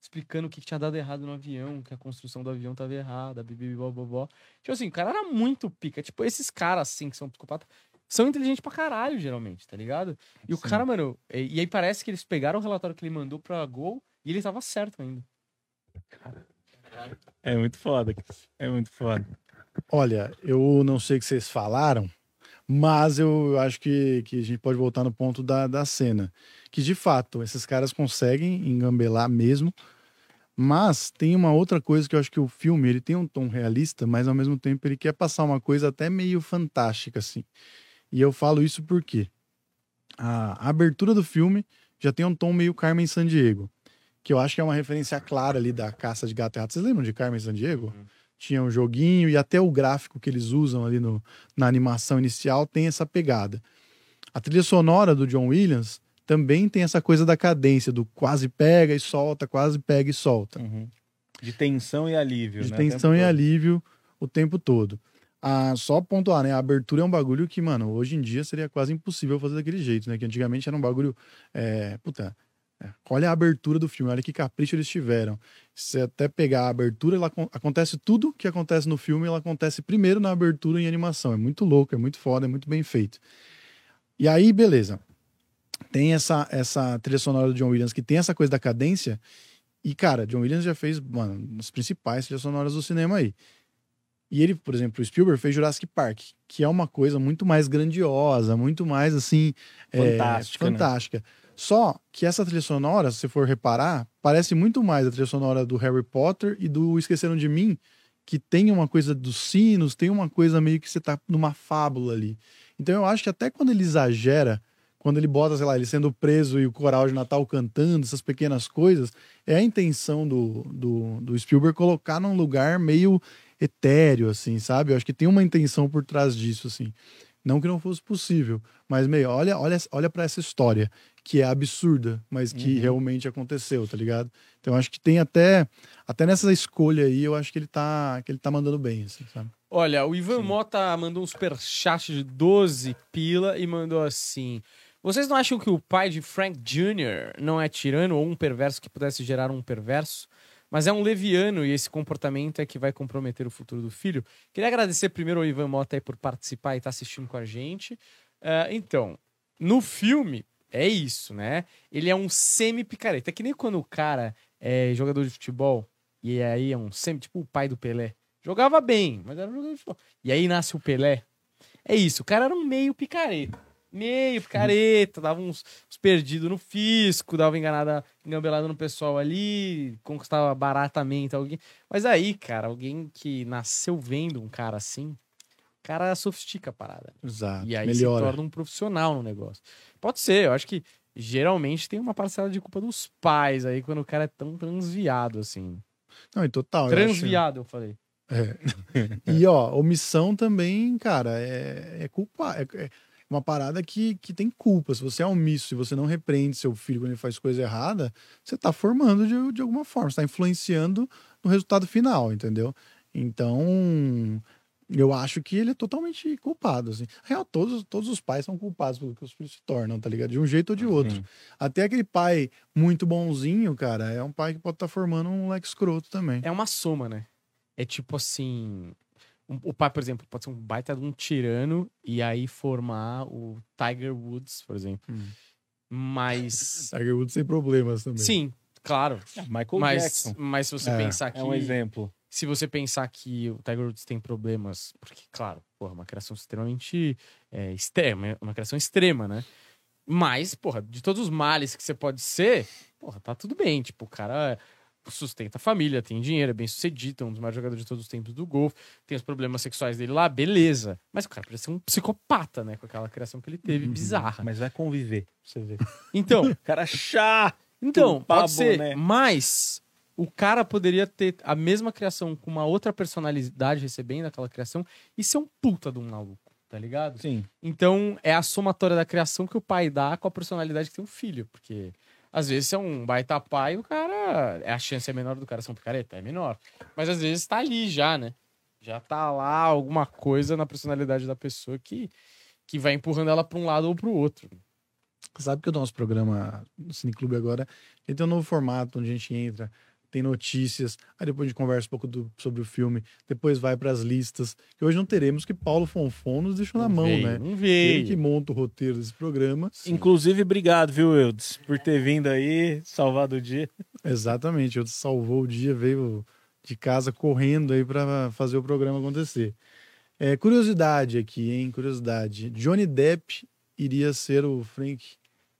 Explicando o que que tinha dado errado no avião, que a construção do avião tava errada, bibibobobó. Tipo assim, o cara era muito pica. Tipo, esses caras, assim, que são psicopatas, são inteligentes pra caralho, geralmente, tá ligado? E o Sim. cara, mano, e, e aí parece que eles pegaram o relatório que ele mandou pra Gol e ele tava certo ainda. É muito foda. É muito foda. Olha, eu não sei o que vocês falaram, mas eu acho que, que a gente pode voltar no ponto da, da cena. Que de fato, esses caras conseguem engambelar mesmo, mas tem uma outra coisa que eu acho que o filme ele tem um tom realista, mas ao mesmo tempo ele quer passar uma coisa até meio fantástica, assim. E eu falo isso porque a, abertura do filme já tem um tom meio Carmen Sandiego, que eu acho que é uma referência clara ali da caça de gato e rato. Vocês lembram de Carmen Sandiego? Tinha um joguinho e até o gráfico que eles usam ali no, na animação inicial tem essa pegada. A trilha sonora do John Williams também tem essa coisa da cadência, do quase pega e solta, quase pega e solta. Uhum. De tensão e alívio. De né? Tensão e todo. alívio o tempo todo. Ah, só pontuar, né? A abertura é um bagulho que, mano, hoje em dia seria quase impossível fazer daquele jeito, né? Que antigamente era um bagulho. É, puta, É, olha a abertura do filme, olha que capricho eles tiveram. Se você até pegar a abertura, ela, acon- acontece tudo que acontece no filme, ela acontece primeiro na abertura em animação. É muito louco, é muito foda, é muito bem feito. E aí, beleza. Tem essa, essa trilha sonora do John Williams que tem essa coisa da cadência. E, cara, John Williams já fez, mano, as principais trilhas sonoras do cinema aí. E ele, por exemplo, o Spielberg fez Jurassic Park, que é uma coisa muito mais grandiosa, muito mais assim. é, Fantástica, né? Só que essa trilha sonora, se for reparar, parece muito mais a trilha sonora do Harry Potter e do Esqueceram de Mim, que tem uma coisa dos sinos, tem uma coisa meio que você tá numa fábula ali. Então eu acho que até quando ele exagera, quando ele bota, sei lá, ele sendo preso e o coral de Natal cantando, essas pequenas coisas, é a intenção do, do, do Spielberg colocar num lugar meio etéreo, assim, sabe? Eu acho que tem uma intenção por trás disso, assim. Não que não fosse possível, mas meio, olha, olha, olha para essa história, que é absurda, mas que Uhum. realmente aconteceu, tá ligado? Então acho que tem até até nessa escolha aí, eu acho que ele tá que ele tá mandando bem, assim, sabe? Olha, o Ivan Sim. Mota mandou um superchat de 12 pila e mandou assim: Vocês não acham que o pai de Frank Jr. não é tirano ou um perverso que pudesse gerar um perverso? Mas é um leviano e esse comportamento é que vai comprometer o futuro do filho. Queria agradecer primeiro ao Ivan Mota aí por participar e estar assistindo com a gente. Ah, então, no filme, é isso, né? Ele é um semi-picareta. É que nem quando o cara é jogador de futebol e aí é um semi, tipo o pai do Pelé. Jogava bem, mas era um jogador de futebol. E aí nasce o Pelé. É isso, o cara era um meio picareta. Meio picareta, dava uns, uns perdidos no fisco, dava enganada, engambelada no pessoal ali, conquistava baratamente alguém. Mas aí, cara, alguém que nasceu vendo um cara assim, cara sofistica a parada. Exato. E aí melhora. se torna um profissional no negócio. Pode ser, eu acho que geralmente tem uma parcela de culpa dos pais aí quando o cara é tão transviado assim. Não, e total. eu acho- Transviado, eu falei. *laughs* E ó, omissão também, cara, é, é culpa. É, é uma parada que, que tem culpa. Se você é omisso, se você não repreende seu filho quando ele faz coisa errada, você tá formando de, de alguma forma, você tá influenciando no resultado final, entendeu? Então, eu acho que ele é totalmente culpado. Assim. Na real, todos, todos os pais são culpados pelo que os filhos se tornam, tá ligado? De um jeito ou de outro. Sim. Até aquele pai muito bonzinho, cara, é um pai que pode estar formando um moleque escroto também. É uma soma, né? É tipo assim. um- o pai, por exemplo, pode ser um baita de um tirano e aí formar o Tiger Woods, por exemplo. Hum. Mas. *laughs* Tiger Woods sem problemas também. Sim, claro. Ah, Michael Mas, Jackson mas se você É, pensar que. é um exemplo. Se você pensar que o Tiger Woods tem problemas, porque, claro, porra, uma criação extremamente é, extrema, uma criação extrema, né? Mas, porra, de todos os males que você pode ser, porra, tá tudo bem. Tipo, o cara sustenta a família, tem dinheiro, é bem sucedido, é um dos maiores jogadores de todos os tempos do golfe, tem os problemas sexuais dele lá, beleza. Mas o cara parece ser um psicopata, né? Com aquela criação que ele teve, Uhum. bizarra. Mas vai conviver, pra você ver. Então, *laughs* Cara chato. então, Pá, pode ser, boné. mas o cara poderia ter a mesma criação com uma outra personalidade recebendo aquela criação e ser um puta de um maluco, tá ligado? Sim. Então, é a somatória da criação que o pai dá com a personalidade que tem o filho, porque às vezes é um baita pai, o cara, a chance é menor do cara ser um picareta, é menor. Mas às vezes tá ali já, né? Já tá lá alguma coisa na personalidade da pessoa que que vai empurrando ela pra um lado ou pro outro. Sabe que o nosso programa no Cineclube agora ele tem um novo formato onde a gente entra, tem notícias, aí depois a gente conversa um pouco do- sobre o filme, depois vai para as listas, que hoje não teremos, que Paulo Fonfon nos deixou na Não mão, veio, né? Não Ele veio. que monta o roteiro desse programa. Inclusive, obrigado, viu, Eudes, por ter vindo aí, salvado o dia. Exatamente, eu salvou o dia, veio de casa correndo aí para fazer o programa acontecer. É, curiosidade aqui, hein? Curiosidade. Johnny Depp iria ser o Frank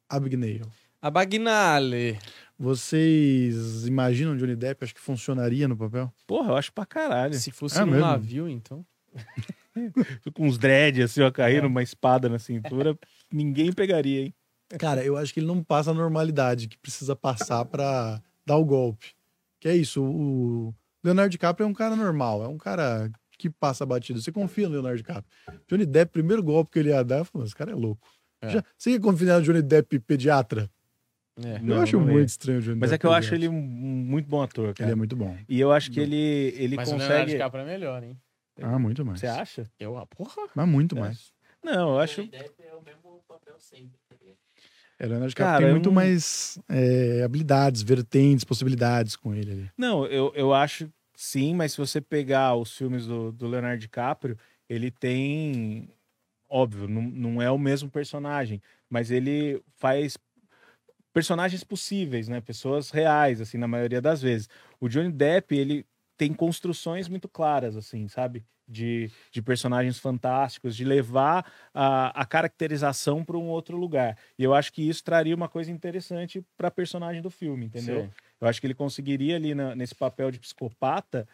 Abagnale. A Bagnale. Vocês imaginam Johnny Depp? Acho que funcionaria no papel? Porra, eu acho pra caralho. Se fosse É num mesmo? navio, então. *laughs* Com uns dread, assim, ó, caindo uma espada na cintura, ninguém pegaria, hein? Cara, eu acho que ele não passa a normalidade que precisa passar pra dar o golpe. Que é isso, o Leonardo DiCaprio é um cara normal, é um cara que passa batido. Você confia no Leonardo DiCaprio. Johnny Depp, primeiro golpe que ele ia dar, eu falei, esse cara é louco. É. Já, você ia confiar no Johnny Depp pediatra? É. Não, eu acho não muito ia. estranho o Johnny Mas Depp é que eu acho ele um muito bom ator, cara. Ele é muito bom. E eu acho que ele, ele Mas o Leonardo consegue. DiCaprio é melhor, hein? Ah, muito mais. Você acha? Eu, ah, porra. Mas muito É. mais. Não, eu acho. Johnny Depp é o mesmo papel sempre. tá? É, o Leonardo DiCaprio Cara, tem muito não- mais é, habilidades, vertentes, possibilidades com ele ali. Não, eu, eu acho sim, mas se você pegar os filmes do, do Leonardo DiCaprio, ele tem. Óbvio, não, não é o mesmo personagem, mas ele faz personagens possíveis, né? Pessoas reais, assim, na maioria das vezes. O Johnny Depp, ele tem construções muito claras, assim, sabe? De, de personagens fantásticos, de levar a, a caracterização para um outro lugar. E eu acho que isso traria uma coisa interessante para personagem do filme, entendeu? Sim. Eu acho que ele conseguiria ali na- nesse papel de psicopata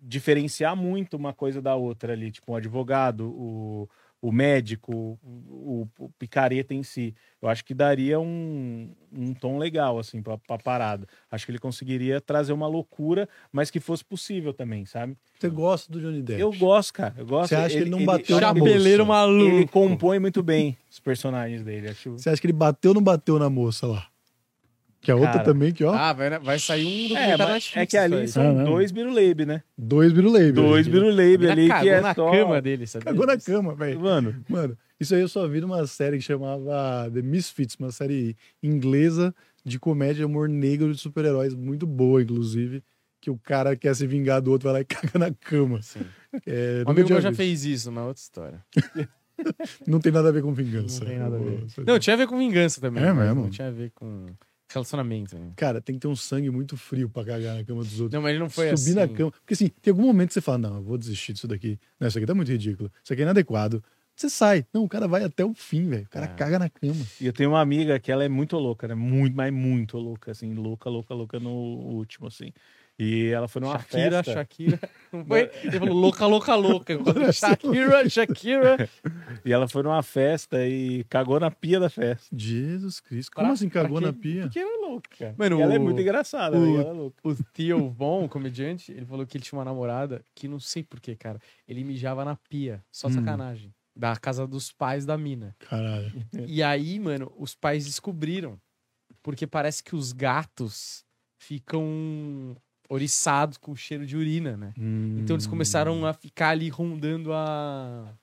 diferenciar muito uma coisa da outra ali, tipo um advogado, o, o médico, o, o picareta em si. Eu acho que daria um, um tom legal assim pra, pra parada. Acho que ele conseguiria trazer uma loucura, mas que fosse possível também, sabe? Você gosta do Johnny Depp? Eu gosto, cara. Eu gosto. Você acha que ele não bateu ele, na Chapeleiro moça. maluco. ele compõe muito bem os personagens dele. Acho Você acha que ele bateu ou não bateu na moça lá? Que a outra Cara. também, que ó, Ah, vai, vai sair um É, documentário na mas Netflix é que ali são Ah, dois biruleibe, né? dois biruleibe. Dois ali. biruleibe ali que é na só... cama dele, sabe? Cagou na cama, velho. Mano, Mano, isso aí eu só vi numa série que chamava The Misfits, uma série inglesa de comédia humor negro de super-heróis, muito boa, inclusive. Que o cara quer se vingar do outro, vai lá e *laughs* caga na cama. Sim. É, Um amigo meu já fez isso, uma outra história. *laughs* Não tem nada a ver com vingança. Não tem nada a ver. Não, tinha a ver com vingança também. É mesmo? Não tinha a ver com relacionamento. Né? Cara, tem que ter um sangue muito frio pra cagar na cama dos outros. Não, mas ele não foi Subir assim. na cama. Porque assim, tem algum momento que você fala, não, eu vou desistir disso daqui. Não, isso aqui tá muito ridículo. Isso aqui é inadequado. Você sai. Não, o cara vai até o fim, velho. O cara É. caga na cama. E eu tenho uma amiga que ela é muito louca, né? Muito, mas muito louca, assim, louca, louca, louca no último, assim. E ela foi numa Shakira, festa. Shakira. *laughs* Foi? Ele falou louca, louca, louca. Shakira, Shakira. E ela foi numa festa e cagou na pia da festa. Jesus Cristo. Como Pra- assim cagou na pia? Porque ela é louca. cara. Mano, ela é o- muito engraçada, o- né? Ela é louca. O Theo Von, o comediante, ele falou que ele tinha uma namorada que não sei porquê, cara. Ele mijava na pia. Só Hum. sacanagem. Da casa dos pais da mina. Caralho. E aí, mano, os pais descobriram. Porque parece que os gatos ficam oriçados com cheiro de urina, né? Então eles começaram a ficar ali rondando a,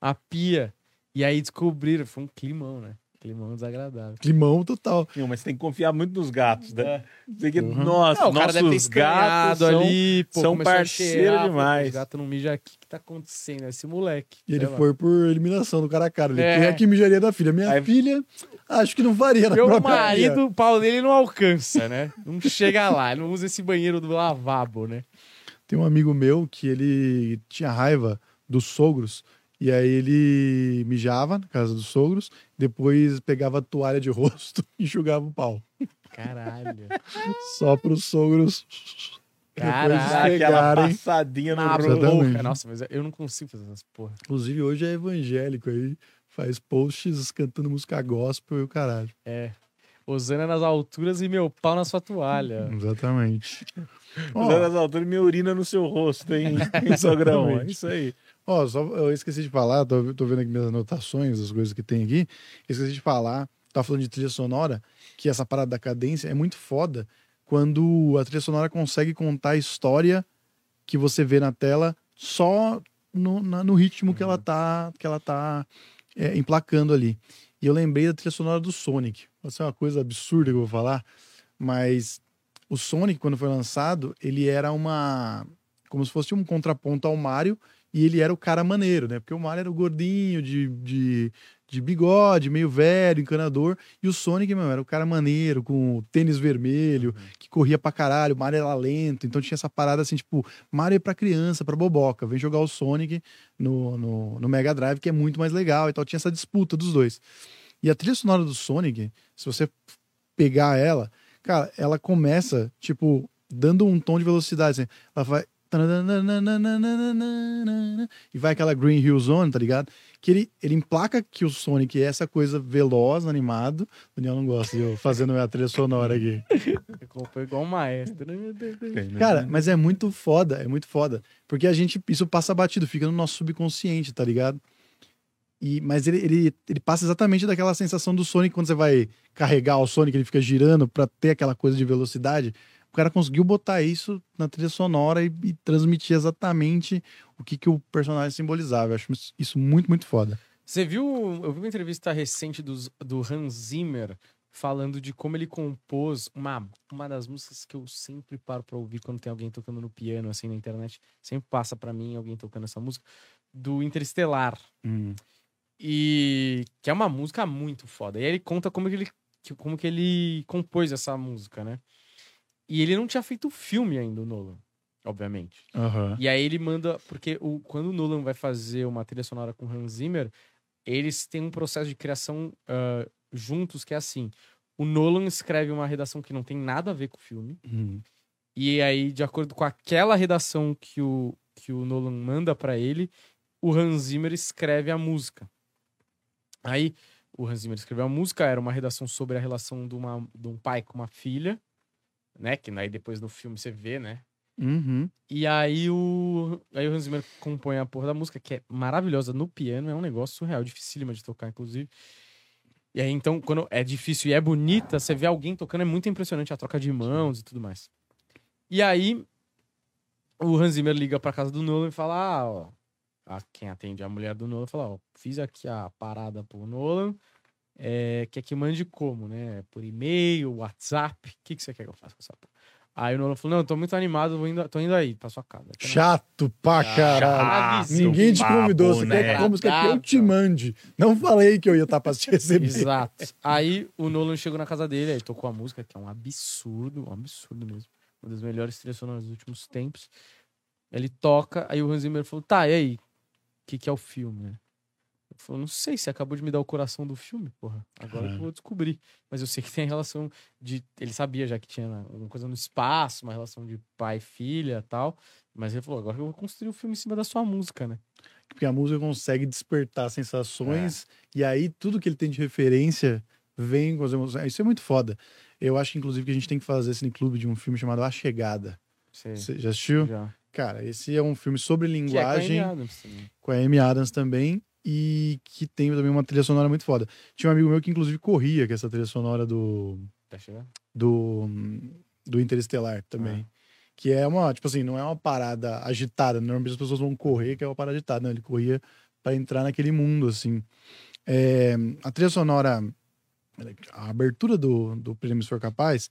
a pia. E aí descobriram. Foi um climão, né? Climão desagradável. Climão total. Não, mas você tem que confiar muito nos gatos, né? Tem que, Uhum. Nossa, Não, o cara deve ter nossos gatos são... ali, pô, são começou a parceiro cheirar, pô, demais. O gato não mija aqui. O que tá acontecendo? Esse moleque. E ele lá. foi por eliminação do cara a cara. Ele, É. Quem é que mijaria da filha? Minha Aí- filha, acho que não faria na Meu própria marido, o pau dele não alcança, né? Não chega lá, ele não usa esse banheiro do lavabo, né? Tem um amigo meu que ele tinha raiva dos sogros. E aí ele mijava na casa dos sogros, depois pegava a toalha de *laughs* rosto e enxugava o pau. Caralho. Só para os sogros Caralho. aquela passadinha no Na boca. Nossa, mas eu não consigo fazer essas porra. Inclusive hoje é evangélico aí, faz posts cantando música gospel e o caralho. É. Osana nas alturas e meu pau na sua toalha. Exatamente. Ó, Usando as alturas, minha urina no seu rosto, hein, *laughs* sogrão? É Exatamente. isso aí. Ó, só eu esqueci de falar, tô, tô vendo aqui minhas anotações, as coisas que tem aqui. Esqueci de falar, tava falando de trilha sonora, que essa parada da cadência é muito foda quando a trilha sonora consegue contar a história que você vê na tela só no, na- no ritmo que ela tá, que ela tá é, emplacando ali. E eu lembrei da trilha sonora do Sonic. Pode ser uma coisa absurda que eu vou falar, mas o Sonic, quando foi lançado, ele era uma. como se fosse um contraponto ao Mario, e ele era o cara maneiro, né? Porque o Mario era o gordinho, de, de, de bigode, meio velho, encanador, e o Sonic, meu, era o cara maneiro, com tênis vermelho, que corria pra caralho, o Mario era lento, então tinha essa parada assim, tipo, Mario é pra criança, pra boboca, vem jogar o Sonic no, no, no Mega Drive, que é muito mais legal e tal, tinha essa disputa dos dois. E a trilha sonora do Sonic, se você pegar ela, cara, ela começa, tipo, dando um tom de velocidade, assim, ela vai. E vai aquela Green Hill Zone, tá ligado? Que ele, ele emplaca que o Sonic é essa coisa veloz, animado. O Daniel não gosta de eu fazendo a trilha sonora aqui. Foi igual um maestro. Cara, mas é muito foda, é muito foda. Porque a gente, isso passa batido, fica no nosso subconsciente, tá ligado? E, mas ele, ele, ele passa exatamente daquela sensação do Sonic quando você vai carregar o Sonic, ele fica girando pra ter aquela coisa de velocidade. O cara conseguiu botar isso na trilha sonora e, e transmitir exatamente o que, que o personagem simbolizava. Eu acho isso muito, muito foda. Você viu, eu vi uma entrevista recente dos, do Hans Zimmer falando de como ele compôs uma, uma das músicas que eu sempre paro pra ouvir quando tem alguém tocando no piano, assim, na internet. Sempre passa pra mim alguém tocando essa música. Do Interestelar. Hum. E que é uma música muito foda. E aí ele conta como que ele, como que ele compôs essa música, né? E ele não tinha feito filme ainda, o Nolan, obviamente. Aham. E aí ele manda. Porque o, quando o Nolan vai fazer uma trilha sonora com o Hans Zimmer, eles têm um processo de criação ah, juntos que é assim. O Nolan escreve uma redação que não tem nada a ver com o filme. Hum. E aí, de acordo com aquela redação que o, que o Nolan manda pra ele, o Hans Zimmer escreve a música. Aí, o Hans Zimmer escreveu a música, era uma redação sobre a relação de, uma, de um pai com uma filha, né? Que aí depois no filme você vê, né? Uhum. E aí o, aí o Hans Zimmer compõe a porra da música, que é maravilhosa no piano, é um negócio surreal, dificílima de tocar, inclusive. E aí, então, quando é difícil e é bonita, você vê alguém tocando, é muito impressionante a troca de mãos e tudo mais. E aí, o Hans Zimmer liga pra casa do Nolan e fala: Ah, ó, a, quem atende a mulher do Nolan fala: Ó, fiz aqui a parada pro Nolan, é, quer que mande como, né? Por e-mail, WhatsApp, o que, que você quer que eu faça com essa porra? Aí o Nolan falou: Não, eu tô muito animado, vou indo, tô indo aí pra sua casa. Chato pra caralho. Chavíssimo. Ninguém te convidou. Você Babo, quer né? que como você quer que eu te mande? Não falei que eu ia estar pra te receber. *laughs* Exato. Aí o Nolan chegou na casa dele, aí tocou a música, que é um absurdo, um absurdo mesmo. Uma das melhores trilhas sonoras dos últimos tempos. Ele toca, aí o Hans Zimmer falou: tá, e aí? O que, que é o filme, né? Ele falou: não sei, você acabou de me dar o coração do filme, porra. Agora eu Caralho. vou descobrir. Mas eu sei que tem relação de. Ele sabia já que tinha alguma coisa no espaço, uma relação de pai e filha tal. Mas ele falou: agora eu vou construir o filme em cima da sua música, né? Porque a música consegue despertar sensações É. e aí tudo que ele tem de referência vem com as emoções. Isso é muito foda. Eu acho, inclusive, que a gente tem que fazer esse clube de um filme chamado A Chegada. Você Você já assistiu? já. Cara, esse é um filme sobre Que é com a linguagem. Com a Amy Adams também e que tem também uma trilha sonora muito foda. Tinha um amigo meu que inclusive corria com essa trilha sonora do Tá chegando? do do Interestelar também. Que é uma, tipo assim, não é uma parada agitada. Normalmente as pessoas vão correr, que é uma parada agitada. Não, ele corria pra entrar naquele mundo, assim. É, a trilha sonora, a abertura do, do Prêmio Se For Capaz,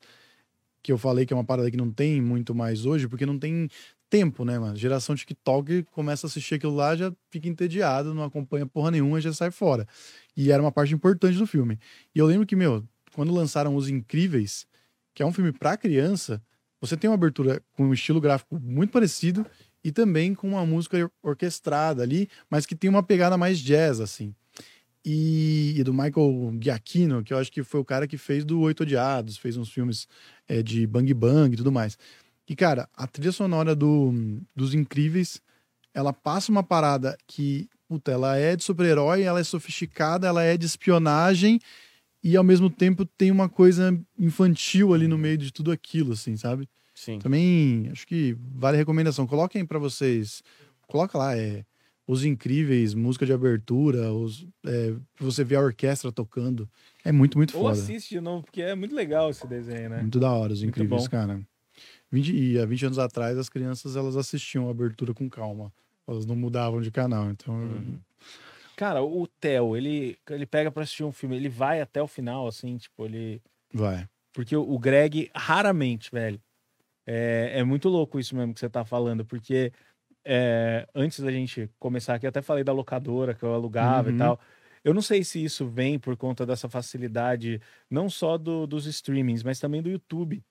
que eu falei que é uma parada que não tem muito mais hoje, porque não tem tempo, né, mano? Geração TikTok começa a assistir aquilo lá, já fica entediado, não acompanha porra nenhuma, já sai fora. E era uma parte importante do filme. E eu lembro que, meu, quando lançaram Os Incríveis, que é um filme pra criança, você tem uma abertura com um estilo gráfico muito parecido e também com uma música or- orquestrada ali, mas que tem uma pegada mais jazz, assim. E, e do Michael Giacchino, que eu acho que foi o cara que fez do Oito Odiados, fez uns filmes é, de Bang Bang e tudo mais. E, cara, a trilha sonora do, dos Incríveis, ela passa uma parada que, puta, ela é de super-herói, ela é sofisticada, ela é de espionagem e, ao mesmo tempo, tem uma coisa infantil ali no meio de tudo aquilo, assim, sabe? Sim. Também, acho que vale a recomendação. Coloquem pra vocês, coloca lá, é... Os Incríveis, música de abertura, os, é, você vê a orquestra tocando. É muito, muito Ou foda. assiste de novo, porque é muito legal esse desenho, né? Muito da hora, os incríveis, cara. 20, e há 20 anos atrás, as crianças elas assistiam a abertura com calma. Elas não mudavam de canal. Então, Uhum. Cara, o Theo, ele, ele pega pra assistir um filme, ele vai até o final, assim, tipo, ele. vai. Porque o, Greg, raramente, velho. É, é muito louco isso mesmo que você tá falando, porque é, antes da gente começar aqui, eu até falei da locadora que eu alugava Uhum. e tal. Eu não sei se isso vem por conta dessa facilidade, não só do- dos streamings, mas também do YouTube.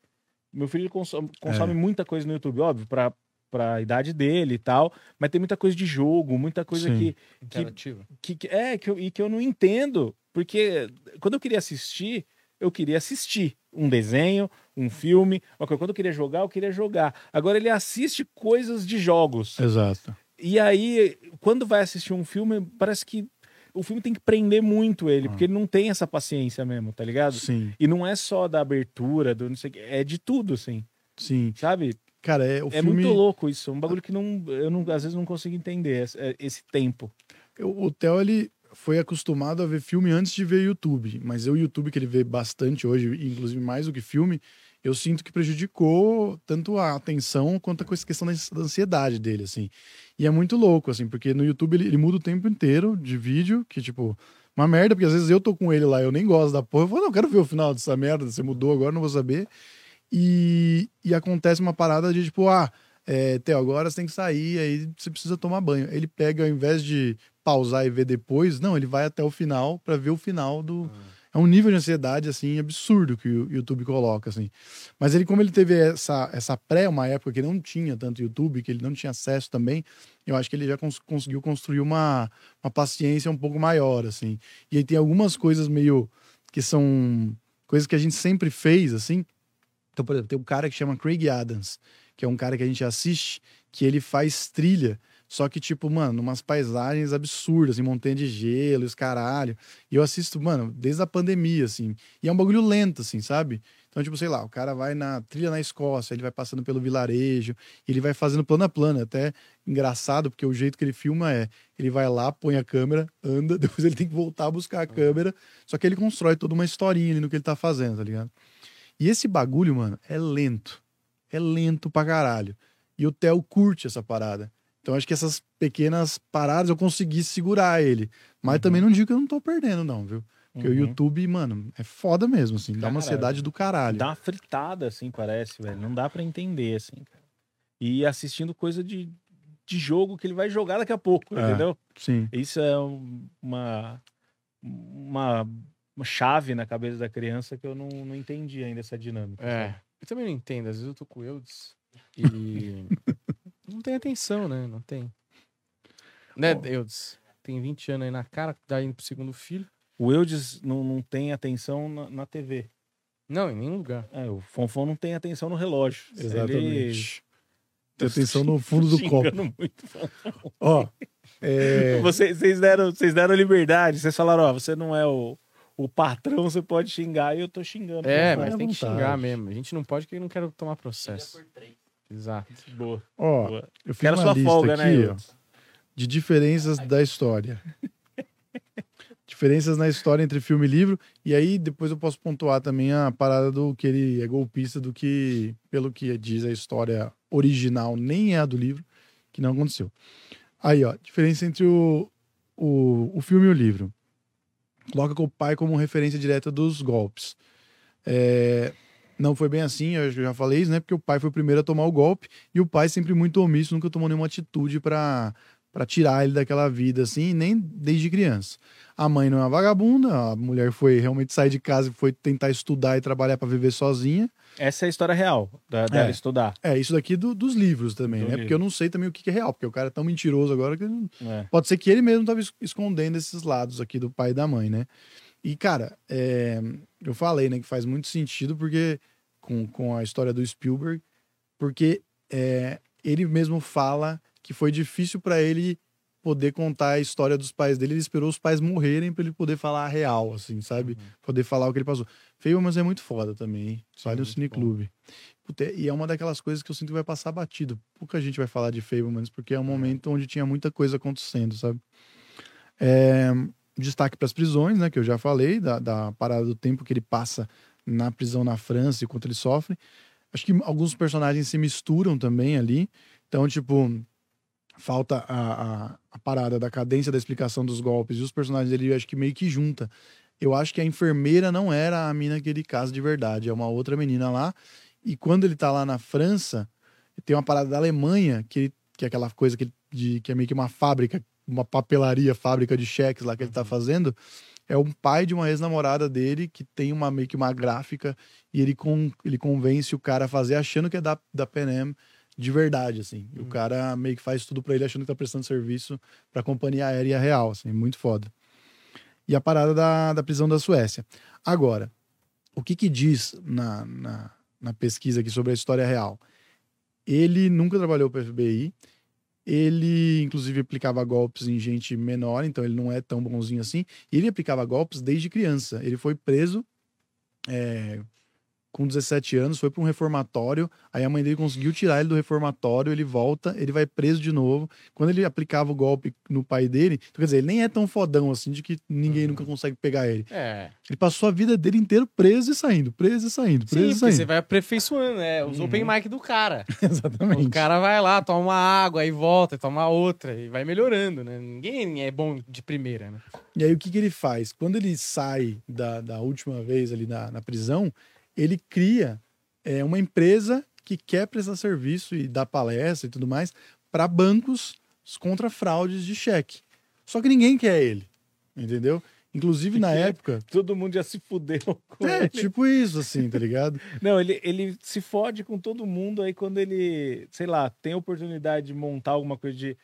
Meu filho consome, consome muita coisa no YouTube, óbvio, pra, pra idade dele e tal, mas tem muita coisa de jogo, muita coisa Sim. que, Interativa. que, que- é que eu, e que eu não entendo, porque quando eu queria assistir, eu queria assistir um desenho, um filme, uma coisa. quando eu queria jogar, eu queria jogar. Agora ele assiste coisas de jogos. Exato. E aí, quando vai assistir um filme, parece que o filme tem que prender muito ele, Ah. porque ele não tem essa paciência mesmo, tá ligado? Sim, E não é só da abertura, do não sei o que, é de tudo, assim, sim. sabe? Cara, é, o é filme. muito louco isso, é um bagulho que não, eu não, às vezes não consigo entender esse, esse tempo. O o Theo, ele foi acostumado a ver filme antes de ver YouTube. Mas o YouTube que ele vê bastante hoje, inclusive mais do que filme, eu sinto que prejudicou tanto a atenção quanto a questão da ansiedade dele, assim. E é muito louco, assim, porque no YouTube ele, ele muda o tempo inteiro de vídeo, que, tipo, uma merda, porque às vezes eu tô com ele lá, eu nem gosto da porra, eu falo, não, eu quero ver o final dessa merda, você mudou agora, não vou saber. E, e acontece uma parada de, tipo, ah, é, Theo, agora você tem que sair, aí você precisa tomar banho. Ele pega, ao invés de pausar e ver depois, não, ele vai até o final para ver o final do... Hum é um nível de ansiedade assim absurdo que o YouTube coloca assim. Mas ele como ele teve essa essa pré uma época que não tinha tanto YouTube, que ele não tinha acesso também, eu acho que ele já cons conseguiu construir uma uma paciência um pouco maior assim. E aí tem algumas coisas meio que são coisas que a gente sempre fez assim. Então, por exemplo, tem um cara que chama Craig Adams, que é um cara que a gente assiste, que ele faz trilha só que, tipo, mano, umas paisagens absurdas, em assim, montanha de gelo, os caralho. E eu assisto, mano, desde a pandemia, assim. E é um bagulho lento, assim, sabe? Então, tipo, sei lá, o cara vai na trilha na Escócia, ele vai passando pelo vilarejo, ele vai fazendo plano a plano. É até engraçado, porque o jeito que ele filma é: ele vai lá, põe a câmera, anda, *laughs* depois ele tem que voltar a buscar a câmera. Só que ele constrói toda uma historinha ali no que ele tá fazendo, tá ligado? E esse bagulho, mano, é lento. É lento pra caralho. E o Theo curte essa parada. Então acho que essas pequenas paradas eu consegui segurar ele. Mas uhum. também não digo que eu não tô perdendo, não, viu? Porque uhum. o YouTube, mano, é foda mesmo, assim. Dá uma ansiedade do caralho. Dá uma fritada, assim, parece, velho. Não dá para entender, assim, cara. E assistindo coisa de, de jogo que ele vai jogar daqui a pouco, é, entendeu? Sim. Isso é uma, uma, uma chave na cabeça da criança que eu não, não entendi ainda essa dinâmica. É. Sabe? Eu também não entendo. Às vezes eu tô com o Eudes *laughs* e não tem atenção, né? Não tem. Né, Eudes? Tem 20 anos aí na cara, tá indo pro segundo filho. O Eudes não, não tem atenção na, na TV. Não, em nenhum lugar. É, o Fonfon não tem atenção no relógio. Exatamente. Ele... Tem atenção no *laughs* fundo do copo. Muito ó, é... *laughs* vocês, vocês, deram, vocês deram liberdade. Vocês falaram, ó, você não é o, o patrão, você pode xingar e eu tô xingando. É, mas tem que xingar mesmo. A gente não pode porque não quero tomar processo. Exato. Boa. Ó, Boa. eu fiz Quero uma sua lista folga, né, aqui, né, ó, de diferenças da história. *laughs* diferenças na história entre filme e livro. E aí depois eu posso pontuar também a parada do que ele é golpista do que, pelo que diz a história original, nem é a do livro, que não aconteceu. Aí, ó, diferença entre o, o, o filme e o livro. Coloca o pai como referência direta dos golpes. É, não foi bem assim, eu já falei isso, né? Porque o pai foi o primeiro a tomar o golpe e o pai sempre muito omisso, nunca tomou nenhuma atitude para para tirar ele daquela vida assim, nem desde criança. A mãe não é uma vagabunda, a mulher foi realmente sair de casa e foi tentar estudar e trabalhar para viver sozinha. Essa é a história real da, dela é, estudar. É, isso daqui do, dos livros também, do né? Livro. Porque eu não sei também o que é real, porque o cara é tão mentiroso agora que é. pode ser que ele mesmo estava escondendo esses lados aqui do pai e da mãe, né? E, cara, é, eu falei, né, que faz muito sentido porque com, com a história do Spielberg, porque é, ele mesmo fala que foi difícil para ele poder contar a história dos pais dele. Ele esperou os pais morrerem para ele poder falar a real, assim, sabe? Uhum. Poder falar o que ele passou. Feio, mas é muito foda também, hein? Vale no Cineclube. E é uma daquelas coisas que eu sinto que vai passar batido. Pouca gente vai falar de Fablemans, porque é um momento onde tinha muita coisa acontecendo, sabe? É, destaque para as prisões, né? Que eu já falei, da, da parada do tempo que ele passa na prisão na França e quanto ele sofre. Acho que alguns personagens se misturam também ali. Então, tipo, falta a, a, a, parada da cadência da explicação dos golpes e os personagens dele, acho que meio que junta. Eu acho que a enfermeira não era a mina que ele casa de verdade, é uma outra menina lá. E quando ele tá lá na França, tem uma parada da Alemanha, que, que é aquela coisa que, de, que é meio que uma fábrica, uma papelaria, fábrica de cheques lá que ele tá uhum. fazendo é um pai de uma ex-namorada dele que tem uma meio que uma gráfica e ele, com, ele convence o cara a fazer achando que é da, da Penem de verdade, assim. Uhum. o cara meio que faz tudo para ele achando que tá prestando serviço pra companhia aérea real, assim, muito foda. E a parada da, da prisão da Suécia. Agora, o que que diz na, na, na pesquisa aqui sobre a história real? Ele nunca trabalhou para FBI, ele, inclusive, aplicava golpes em gente menor, então ele não é tão bonzinho assim. Ele aplicava golpes desde criança. Ele foi preso é, com 17 anos, foi para um reformatório, aí a mãe dele conseguiu tirar ele do reformatório, ele volta, ele vai preso de novo. Quando ele aplicava o golpe no pai dele, então, quer dizer, ele nem é tão fodão assim de que ninguém Uhum. nunca consegue pegar ele. É. Ele passou a vida dele inteiro preso e saindo, preso e saindo, Sim, preso e porque saindo. você vai aperfeiçoando, né? Os Uhum. open mic do cara. *laughs* Exatamente. O cara vai lá, toma uma água, aí volta, e toma outra, e vai melhorando, né? Ninguém é bom de primeira, né? E aí o que, que ele faz? Quando ele sai da, da última vez ali na, na prisão, ele cria é, uma empresa que quer prestar serviço e dar palestra e tudo mais para bancos contra fraudes de cheque. Só que ninguém quer ele, entendeu? Inclusive na época. Todo mundo já se fudeu *laughs* com É, ele. tipo isso, assim, tá ligado? *laughs* Não, ele, ele se fode com todo mundo aí quando ele, sei lá, tem a oportunidade de montar alguma coisa, de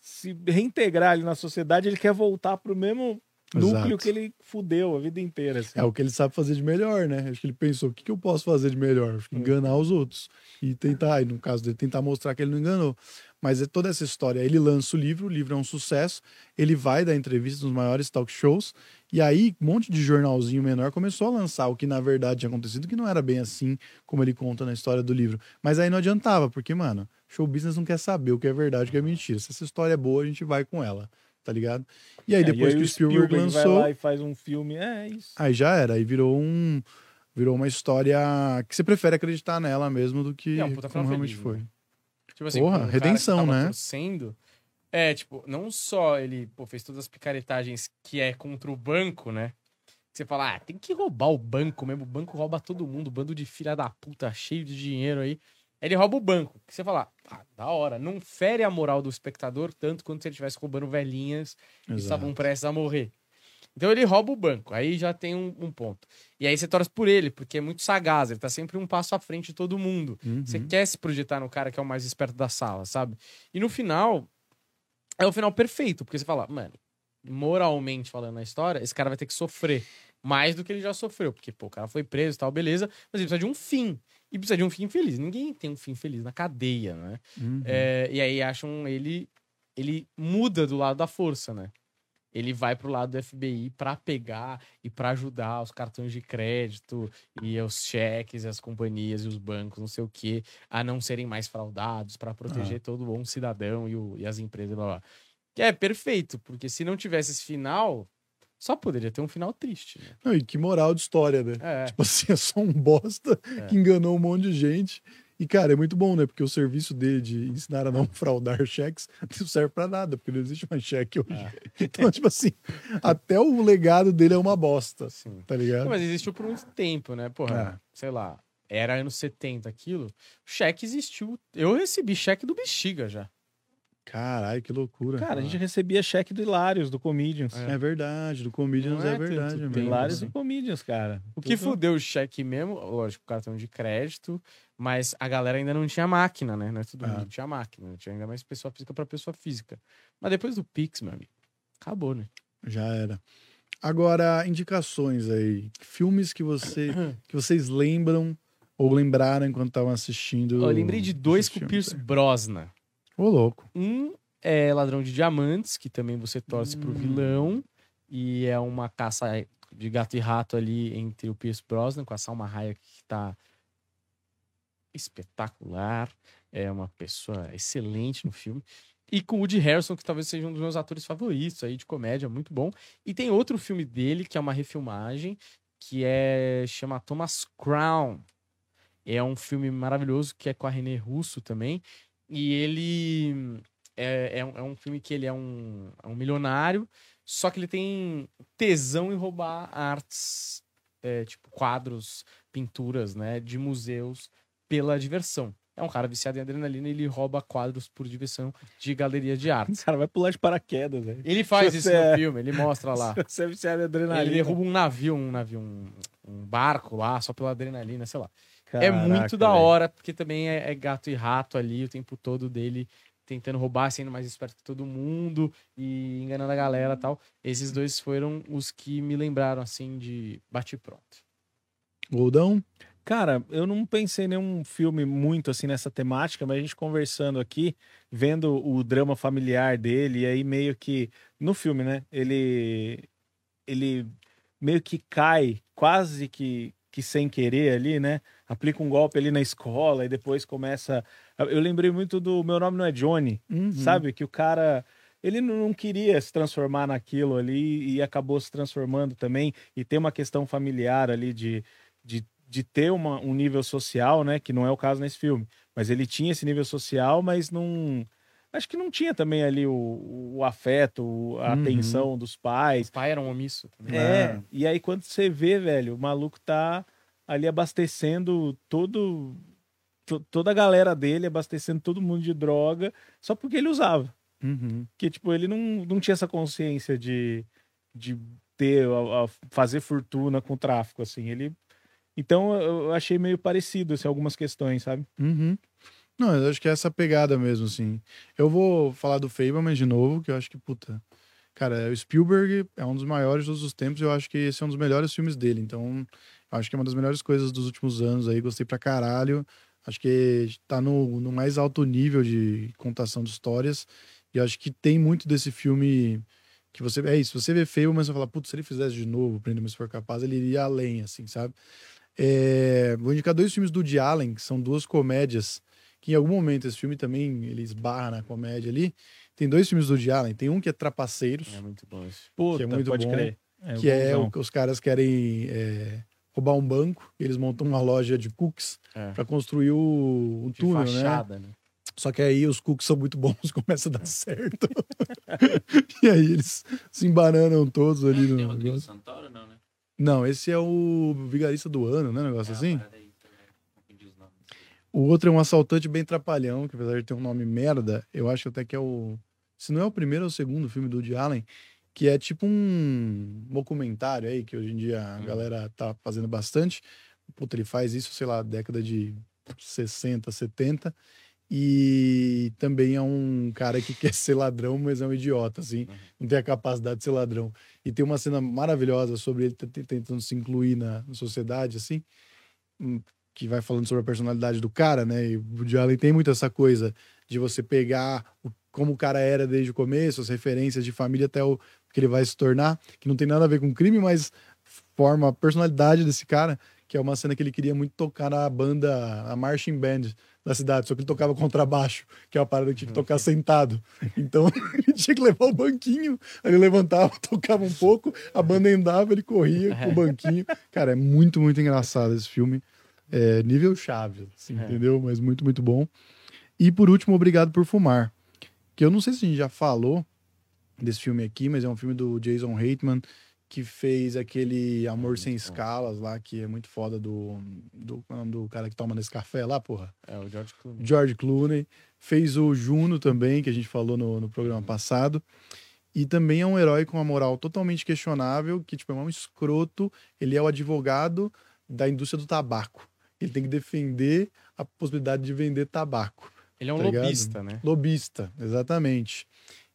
se reintegrar ali na sociedade, ele quer voltar pro mesmo núcleo Exato. que ele fudeu a vida inteira. Assim. É o que ele sabe fazer de melhor, né? Acho que ele pensou: o que, que eu posso fazer de melhor? Que Enganar os outros. E tentar, e no caso dele, tentar mostrar que ele não enganou. Mas é toda essa história. Ele lança o livro, o livro é um sucesso. Ele vai dar entrevista nos maiores talk shows. E aí, um monte de jornalzinho menor começou a lançar o que na verdade tinha acontecido, que não era bem assim como ele conta na história do livro. Mas aí não adiantava, porque, mano, show business não quer saber o que é verdade e o que é mentira. Se essa história é boa, a gente vai com ela, tá ligado? E aí, É, depois e que o Spielberg, vai lançou. lá e faz um filme, é isso. Aí já era, aí virou um virou uma história que você prefere acreditar nela mesmo do que É um puta como realmente feliz, foi. né? Tipo assim, Porra, um cara redenção, que tava né? torcendo, é, tipo, não só ele pô, fez todas as picaretagens que é contra o banco, né? Você fala, ah, tem que roubar o banco mesmo. O banco rouba todo mundo, bando de filha da puta, cheio de dinheiro aí. Ele rouba o banco. Que você fala, ah, da hora. Não fere a moral do espectador tanto quanto se ele estivesse roubando velhinhas que Exato. estavam prestes a morrer. Então ele rouba o banco, aí já tem um, um ponto. E aí você torce por ele, porque é muito sagaz, ele tá sempre um passo à frente de todo mundo. Uhum. Você quer se projetar no cara que é o mais esperto da sala, sabe? E no final, é o final perfeito, porque você fala, mano, moralmente falando na história, esse cara vai ter que sofrer mais do que ele já sofreu, porque, pô, o cara foi preso e tal, beleza, mas ele precisa de um fim. E precisa de um fim feliz. Ninguém tem um fim feliz na cadeia, né? Uhum. É, e aí acham ele. Ele muda do lado da força, né? Ele vai pro lado do FBI pra pegar e pra ajudar os cartões de crédito e os cheques e as companhias e os bancos, não sei o quê, a não serem mais fraudados pra proteger todo bom cidadão e, o- e as empresas, blá blá. Que é perfeito, porque se não tivesse esse final, só poderia ter um final triste, né? Não, e que moral de história, né? É. Tipo assim, *laughs* é só um bosta É. que enganou um monte de gente. E, cara, é muito bom, né? Porque o serviço dele de ensinar a não *laughs* fraudar cheques *laughs* não serve pra nada, porque não existe mais cheque hoje. É. Então, tipo assim, até o legado dele é uma bosta, Assim. tá ligado? Não, mas existiu por muito tempo, né? Porra, sei lá, era anos 70 aquilo. O cheque existiu. Eu recebi cheque do Bexiga já. Caralho, que loucura. Cara, a gente recebia cheque do Hilários, do Comedians. É verdade, do Comedians é é, verdade tanto mesmo. Hilários assim. e Comedians, cara. O que Tudo- fudeu o cheque mesmo, lógico, cartão de crédito, mas a galera ainda não tinha máquina, né? Não é todo Ah. mundo tinha máquina, né? tinha ainda mais pessoa física pra pessoa física. Mas depois do Pix, meu amigo, acabou, né? Já era. Agora, indicações aí. Filmes que, você, *coughs* que vocês lembram ou lembraram enquanto estavam assistindo. Eu lembrei de dois com o Pierce aí. Brosnan. Ô, louco. Um é Ladrão de Diamantes, que também você torce pro Hum. vilão. E é uma caça de gato e rato ali entre o Pierce Brosnan com a Salma Hayek, que tá espetacular. É uma pessoa excelente no filme. E com o Woody Harrelson, que talvez seja um dos meus atores favoritos aí de comédia, muito bom. E tem outro filme dele, que é uma refilmagem, que é chama Thomas Crown. É um filme maravilhoso que é com a René Russo também. E ele é, é, um, é um filme que ele é um, é um milionário, só que ele tem tesão em roubar artes, é, tipo quadros, pinturas, né, de museus pela diversão. É um cara viciado em adrenalina e ele rouba quadros por diversão de galeria de *laughs* arte. O cara vai pular de paraquedas, velho. Ele faz isso no *laughs* é- filme, ele mostra lá. *laughs* Você é viciado em adrenalina. Ele derruba um navio, um navio, um, um barco lá, só pela adrenalina, sei lá. é Caraca, muito da hora, porque também é, é gato e rato ali o tempo todo dele tentando roubar, sendo mais esperto que todo mundo e enganando a galera e tal. Esses dois foram os que me lembraram, assim, de bate pronto. Goldão? Cara, eu não pensei em nenhum filme muito assim nessa temática, mas a gente conversando aqui, vendo o drama familiar dele, e aí meio que no filme, né? Ele ele meio que cai, quase que que sem querer ali, né? Aplica um golpe ali na escola e depois começa. Eu lembrei muito do Meu Nome Não é Johnny, Uhum. sabe? Que o cara. Ele não queria se transformar naquilo ali e acabou se transformando também. E tem uma questão familiar ali de, de, de ter uma, um nível social, né? Que não é o caso nesse filme. Mas ele tinha esse nível social, mas não. Acho que não tinha também ali o, o afeto, a Uhum. atenção dos pais. O pai era um omisso também. É, É. e aí quando você vê, velho, o maluco tá ali abastecendo todo, to- toda a galera dele, abastecendo todo mundo de droga, só porque ele usava. Uhum. Que, tipo, ele não, não tinha essa consciência de, de ter, a- a fazer fortuna com o tráfico, assim. Ele... Então eu eu achei meio parecido, assim, algumas questões, sabe? Uhum. Não, eu acho que é essa pegada mesmo, assim. Eu vou falar do Fableman de novo, que eu acho que, puta. Cara, o Spielberg é um dos maiores de todos os tempos, eu acho que esse é um dos melhores filmes dele. Então, acho que é uma das melhores coisas dos últimos anos aí, gostei pra caralho. Acho que tá no, no mais alto nível de contação de histórias. E acho que tem muito desse filme que você. É isso, você vê Fableman, você fala, putz, se ele fizesse de novo, Prenda-me se for capaz, ele iria além, assim, sabe? É, vou indicar dois filmes do Woody Allen, que são duas comédias que em algum momento esse filme também ele esbarra na comédia ali. Tem dois filmes do Woody Allen. Tem um que é Trapaceiros, É muito bom esse. Puta, é muito pode bom, crer. que é o que os caras querem é, roubar um banco. E eles montam uma loja de cookies É. para construir o, o De túnel, né? fachada, né? Só que aí os cookies são muito bons, *laughs* começa a dar certo. *laughs* e aí eles se embananam todos ali no Tem o Rodrigo. Santoro, não, né? Não, esse é o vigarista do ano, né? Negócio É, assim. uma parada aí também, confundi os nomes. O outro é um assaltante bem trapalhão, que apesar de ter um nome merda, eu acho até que é o. Se não é o primeiro ou o segundo filme do Woody Allen, que é tipo um documentário aí, que hoje em dia a Hum. galera tá fazendo bastante. Puta, ele faz isso, sei lá, década de 60, 70. E também é um cara que *laughs* quer ser ladrão, mas é um idiota, assim. Não tem a capacidade de ser ladrão. E tem uma cena maravilhosa sobre ele tentando se incluir na, na sociedade, assim. Que vai falando sobre a personalidade do cara, né? E o Woody Allen tem muito essa coisa de você pegar o- como o cara era desde o começo, as referências de família até o que ele vai se tornar, que não tem nada a ver com crime, mas forma a personalidade desse cara, que é uma cena que ele queria muito tocar na banda, a marching band da cidade, só que ele tocava contrabaixo, que é uma parada que tinha que tocar sentado. Então *laughs* ele tinha que levar o banquinho, aí ele levantava, *laughs* tocava um pouco, a banda andava, ele corria com o banquinho. Cara, é muito, muito engraçado esse filme. É, nível chave, assim, É. entendeu? Mas muito, muito bom. E por último, Obrigado por Fumar. Que eu não sei se a gente já falou desse filme aqui, mas é um filme do Jason Reitman, que fez aquele Amor muito Sem bom. Escalas lá, que é muito foda do, do, qual é o nome do cara que toma nesse café lá, porra. É o George Clooney. George Clooney. Fez o Juno também, que a gente falou no, no programa passado. E também é um herói com uma moral totalmente questionável, que tipo, é um escroto. Ele é o advogado da indústria do tabaco. Ele tem que defender a possibilidade de vender tabaco. Ele é um Tá ligado? lobista, né? Lobista, exatamente.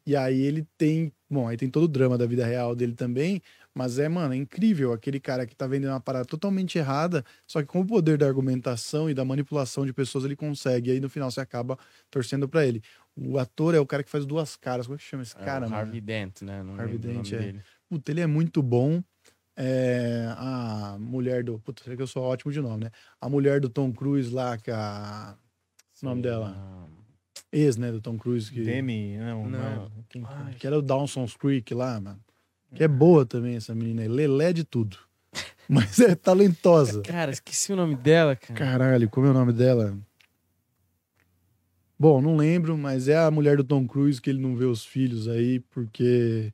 E aí ele tem. Bom, aí tem todo o drama da vida real dele também. Mas é, mano, é incrível aquele cara que tá vendendo uma parada totalmente errada, só que com o poder da argumentação e da manipulação de pessoas ele consegue. E aí no final você acaba torcendo pra ele. O ator é o cara que faz duas caras. Como é que chama esse É cara, mano? Harvey Dent, né? Não Harvey Dent, é. dele. Puta, ele é muito bom. É, a mulher do. Puta, sei que eu sou ótimo de nome, né? A mulher do Tom Cruise lá, que a. O nome dela? lá. Ex, né? Do Tom Cruise. Que... Demi, não, Não. não. Quem que é? Que era o Dawson's Creek lá, mano. Que é boa também essa menina aí. Lelé de tudo. *laughs* Mas é talentosa. Cara, esqueci o nome dela, cara. Caralho, como é o nome dela? Bom, não lembro, mas é a mulher do Tom Cruise que ele não vê os filhos aí porque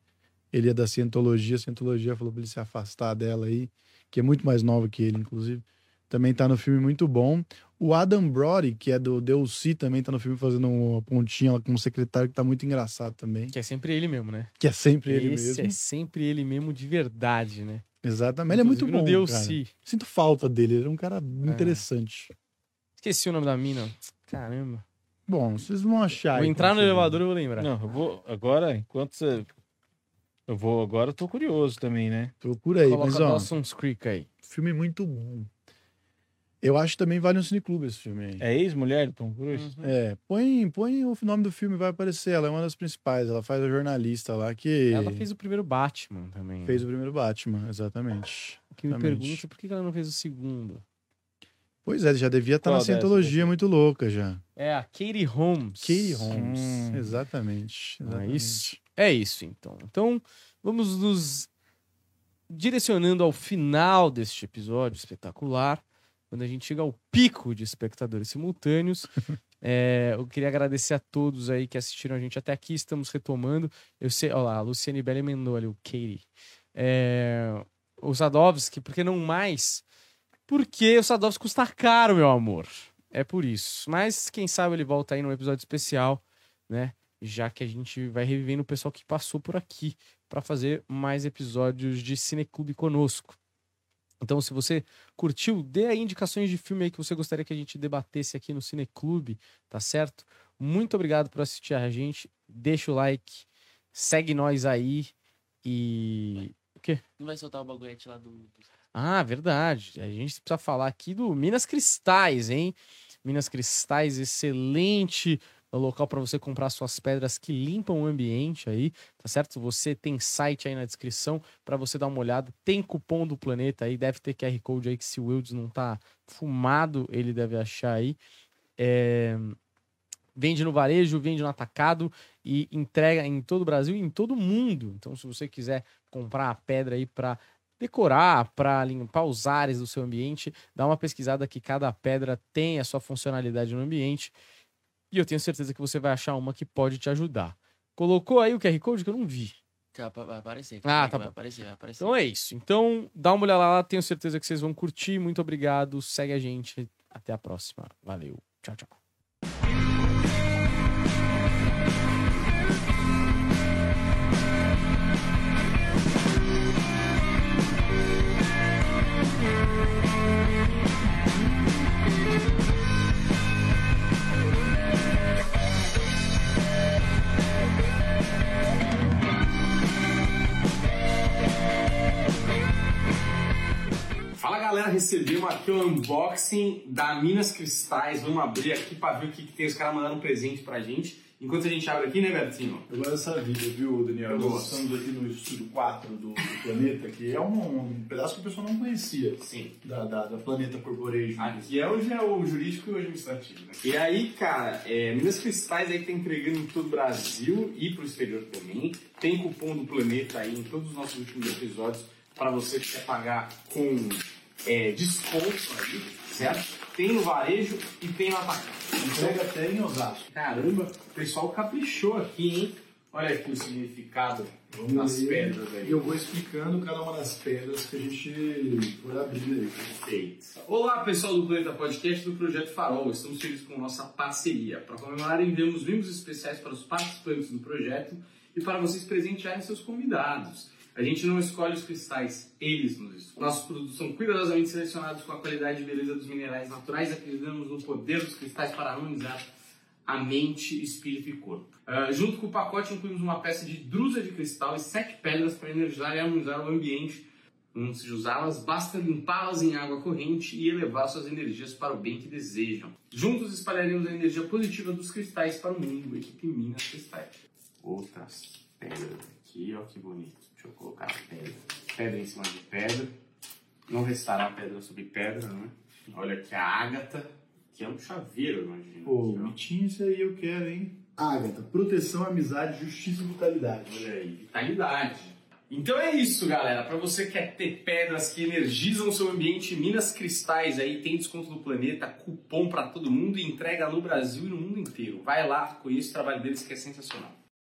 ele é da cientologia. A cientologia falou pra ele se afastar dela aí, que é muito mais nova que ele, inclusive. Também tá no filme muito bom. O Adam Brody, que é do DLC, também tá no filme fazendo uma pontinha lá com um secretário que tá muito engraçado também. Que é sempre ele mesmo, né? Que é sempre ele Esse mesmo. é sempre ele mesmo de verdade, né? Exatamente. Ele é muito bom. no cara. Sinto falta dele. Ele é um cara É. interessante. Esqueci o nome da mina. Caramba. Bom, vocês vão achar. Vou aí entrar no elevador e vou lembrar. Não, eu vou agora, enquanto você. Eu vou agora, eu tô curioso também, né? Procura aí. Coloca mas, ó, Dawson's Creek aí. filme muito bom. Eu acho que também vale um cineclube esse filme aí. É ex-mulher do Tom Cruise? Uhum. É, põe, põe o nome do filme, vai aparecer. Ela é uma das principais. Ela faz a jornalista lá que Ela fez o primeiro Batman também. né? fez o primeiro Batman, exatamente. que me Exatamente. pergunte por que ela não fez o segundo. Pois é, já devia estar Qual na cientologia muito louca já. É a Katie Holmes. Katie Holmes. Hum. Exatamente. É exatamente. isso. É isso, então. Então, vamos nos direcionando ao final deste episódio espetacular, quando a gente chega ao pico de espectadores simultâneos. *laughs* É, eu queria agradecer a todos aí que assistiram a gente até aqui. Estamos retomando. Eu sei, olha lá, a Luciane Belli emendou ali, o Katie. É, o Sadovski, por que não mais? Porque o Sadovski custa caro, meu amor. É por isso. Mas quem sabe ele volta aí num episódio especial, né? Já que a gente vai revivendo o pessoal que passou por aqui para fazer mais episódios de Cineclube conosco. Então, se você curtiu, dê aí indicações de filme aí que você gostaria que a gente debatesse aqui no Cineclube, tá certo? Muito obrigado por assistir a gente. Deixa o like, segue nós aí e. Não vai soltar o baguete lá do- Ah, verdade. A gente precisa falar aqui do Minas Cristais, hein? Minas Cristais, excelente local para você comprar suas pedras que limpam o ambiente aí, tá certo? Você tem site aí na descrição para você dar uma olhada. Tem cupom do planeta aí, deve ter QR Code aí que se o Wilds não tá fumado, ele deve achar aí. É, Vende no varejo, vende no atacado e entrega em todo o Brasil e em todo o mundo. Então, se você quiser comprar a pedra aí para decorar, para limpar os ares do seu ambiente, dá uma pesquisada que cada pedra tem a sua funcionalidade no ambiente. E eu tenho certeza que você vai achar uma que pode te ajudar. Colocou aí o QR Code que eu não vi. Pa- vai aparecer. Ah, tá vai bom. aparecer, vai aparecer. Então é isso. Então dá uma olhada lá, tenho certeza que vocês vão curtir. Muito obrigado. Segue a gente. Até a próxima. Valeu. Tchau, tchau. Galera, recebemos aqui o unboxing da Minas Cristais. Vamos abrir aqui pra ver o que, que tem. Os caras mandaram um presente pra gente. Enquanto a gente abre aqui, né, Bertinho? Eu gosto dessa vida, viu, Daniel? Eu Nós gosto. estamos aqui no estúdio 4 do, do Planeta, que é um, um pedaço que o pessoal não conhecia Sim. da, da, da Planeta Corporation. Aqui é hoje é o jurídico e o administrativo, né? E aí, cara, é, Minas Cristais aí tá entregando em todo o Brasil e pro exterior também. Tem cupom do Planeta aí em todos os nossos últimos episódios para você que quer pagar com é, desconto aí, certo? Tem no varejo e tem no atacado. Entrega até em Osasco. Caramba, o pessoal caprichou aqui, hein? Olha aqui o significado Vamos pedras E aí. eu vou explicando cada uma das pedras que a gente for abrindo aí. Perfeito. Olá, pessoal do Planeta Podcast do Projeto Farol. Estamos felizes com nossa parceria. Para comemorar, enviamos livros especiais para os participantes do projeto e para vocês presentearem seus convidados. A gente não escolhe os cristais, eles nos escolhem. Nossos produtos são cuidadosamente selecionados com a qualidade e beleza dos minerais naturais. Acreditamos no poder dos cristais para harmonizar a mente, espírito e corpo. Ah, junto com o pacote, incluímos uma peça de drusa de cristal e sete pedras para energizar e harmonizar o ambiente Antes de usá-las, basta limpá-las em água corrente e elevar suas energias para o bem que desejam. Juntos espalharemos a energia positiva dos cristais para o mundo. Equipe Minas Cristais. Outras pedras aqui, ó que bonito. Deixa eu colocar pedra. Pedra em cima de pedra. Não restará pedra sobre pedra, né? Olha aqui a ágata, que é um chaveiro, imagina. Pô, Aqui, ó. Mitinho, isso aí eu quero, hein? Ágata, proteção, amizade, justiça e vitalidade. Olha aí, vitalidade. Então é isso, galera. Para você que quer ter pedras que energizam o seu ambiente, Minas Cristais aí tem desconto do planeta, cupom para todo mundo e entrega no Brasil e no mundo inteiro. Vai lá, conheça o trabalho deles que é sensacional.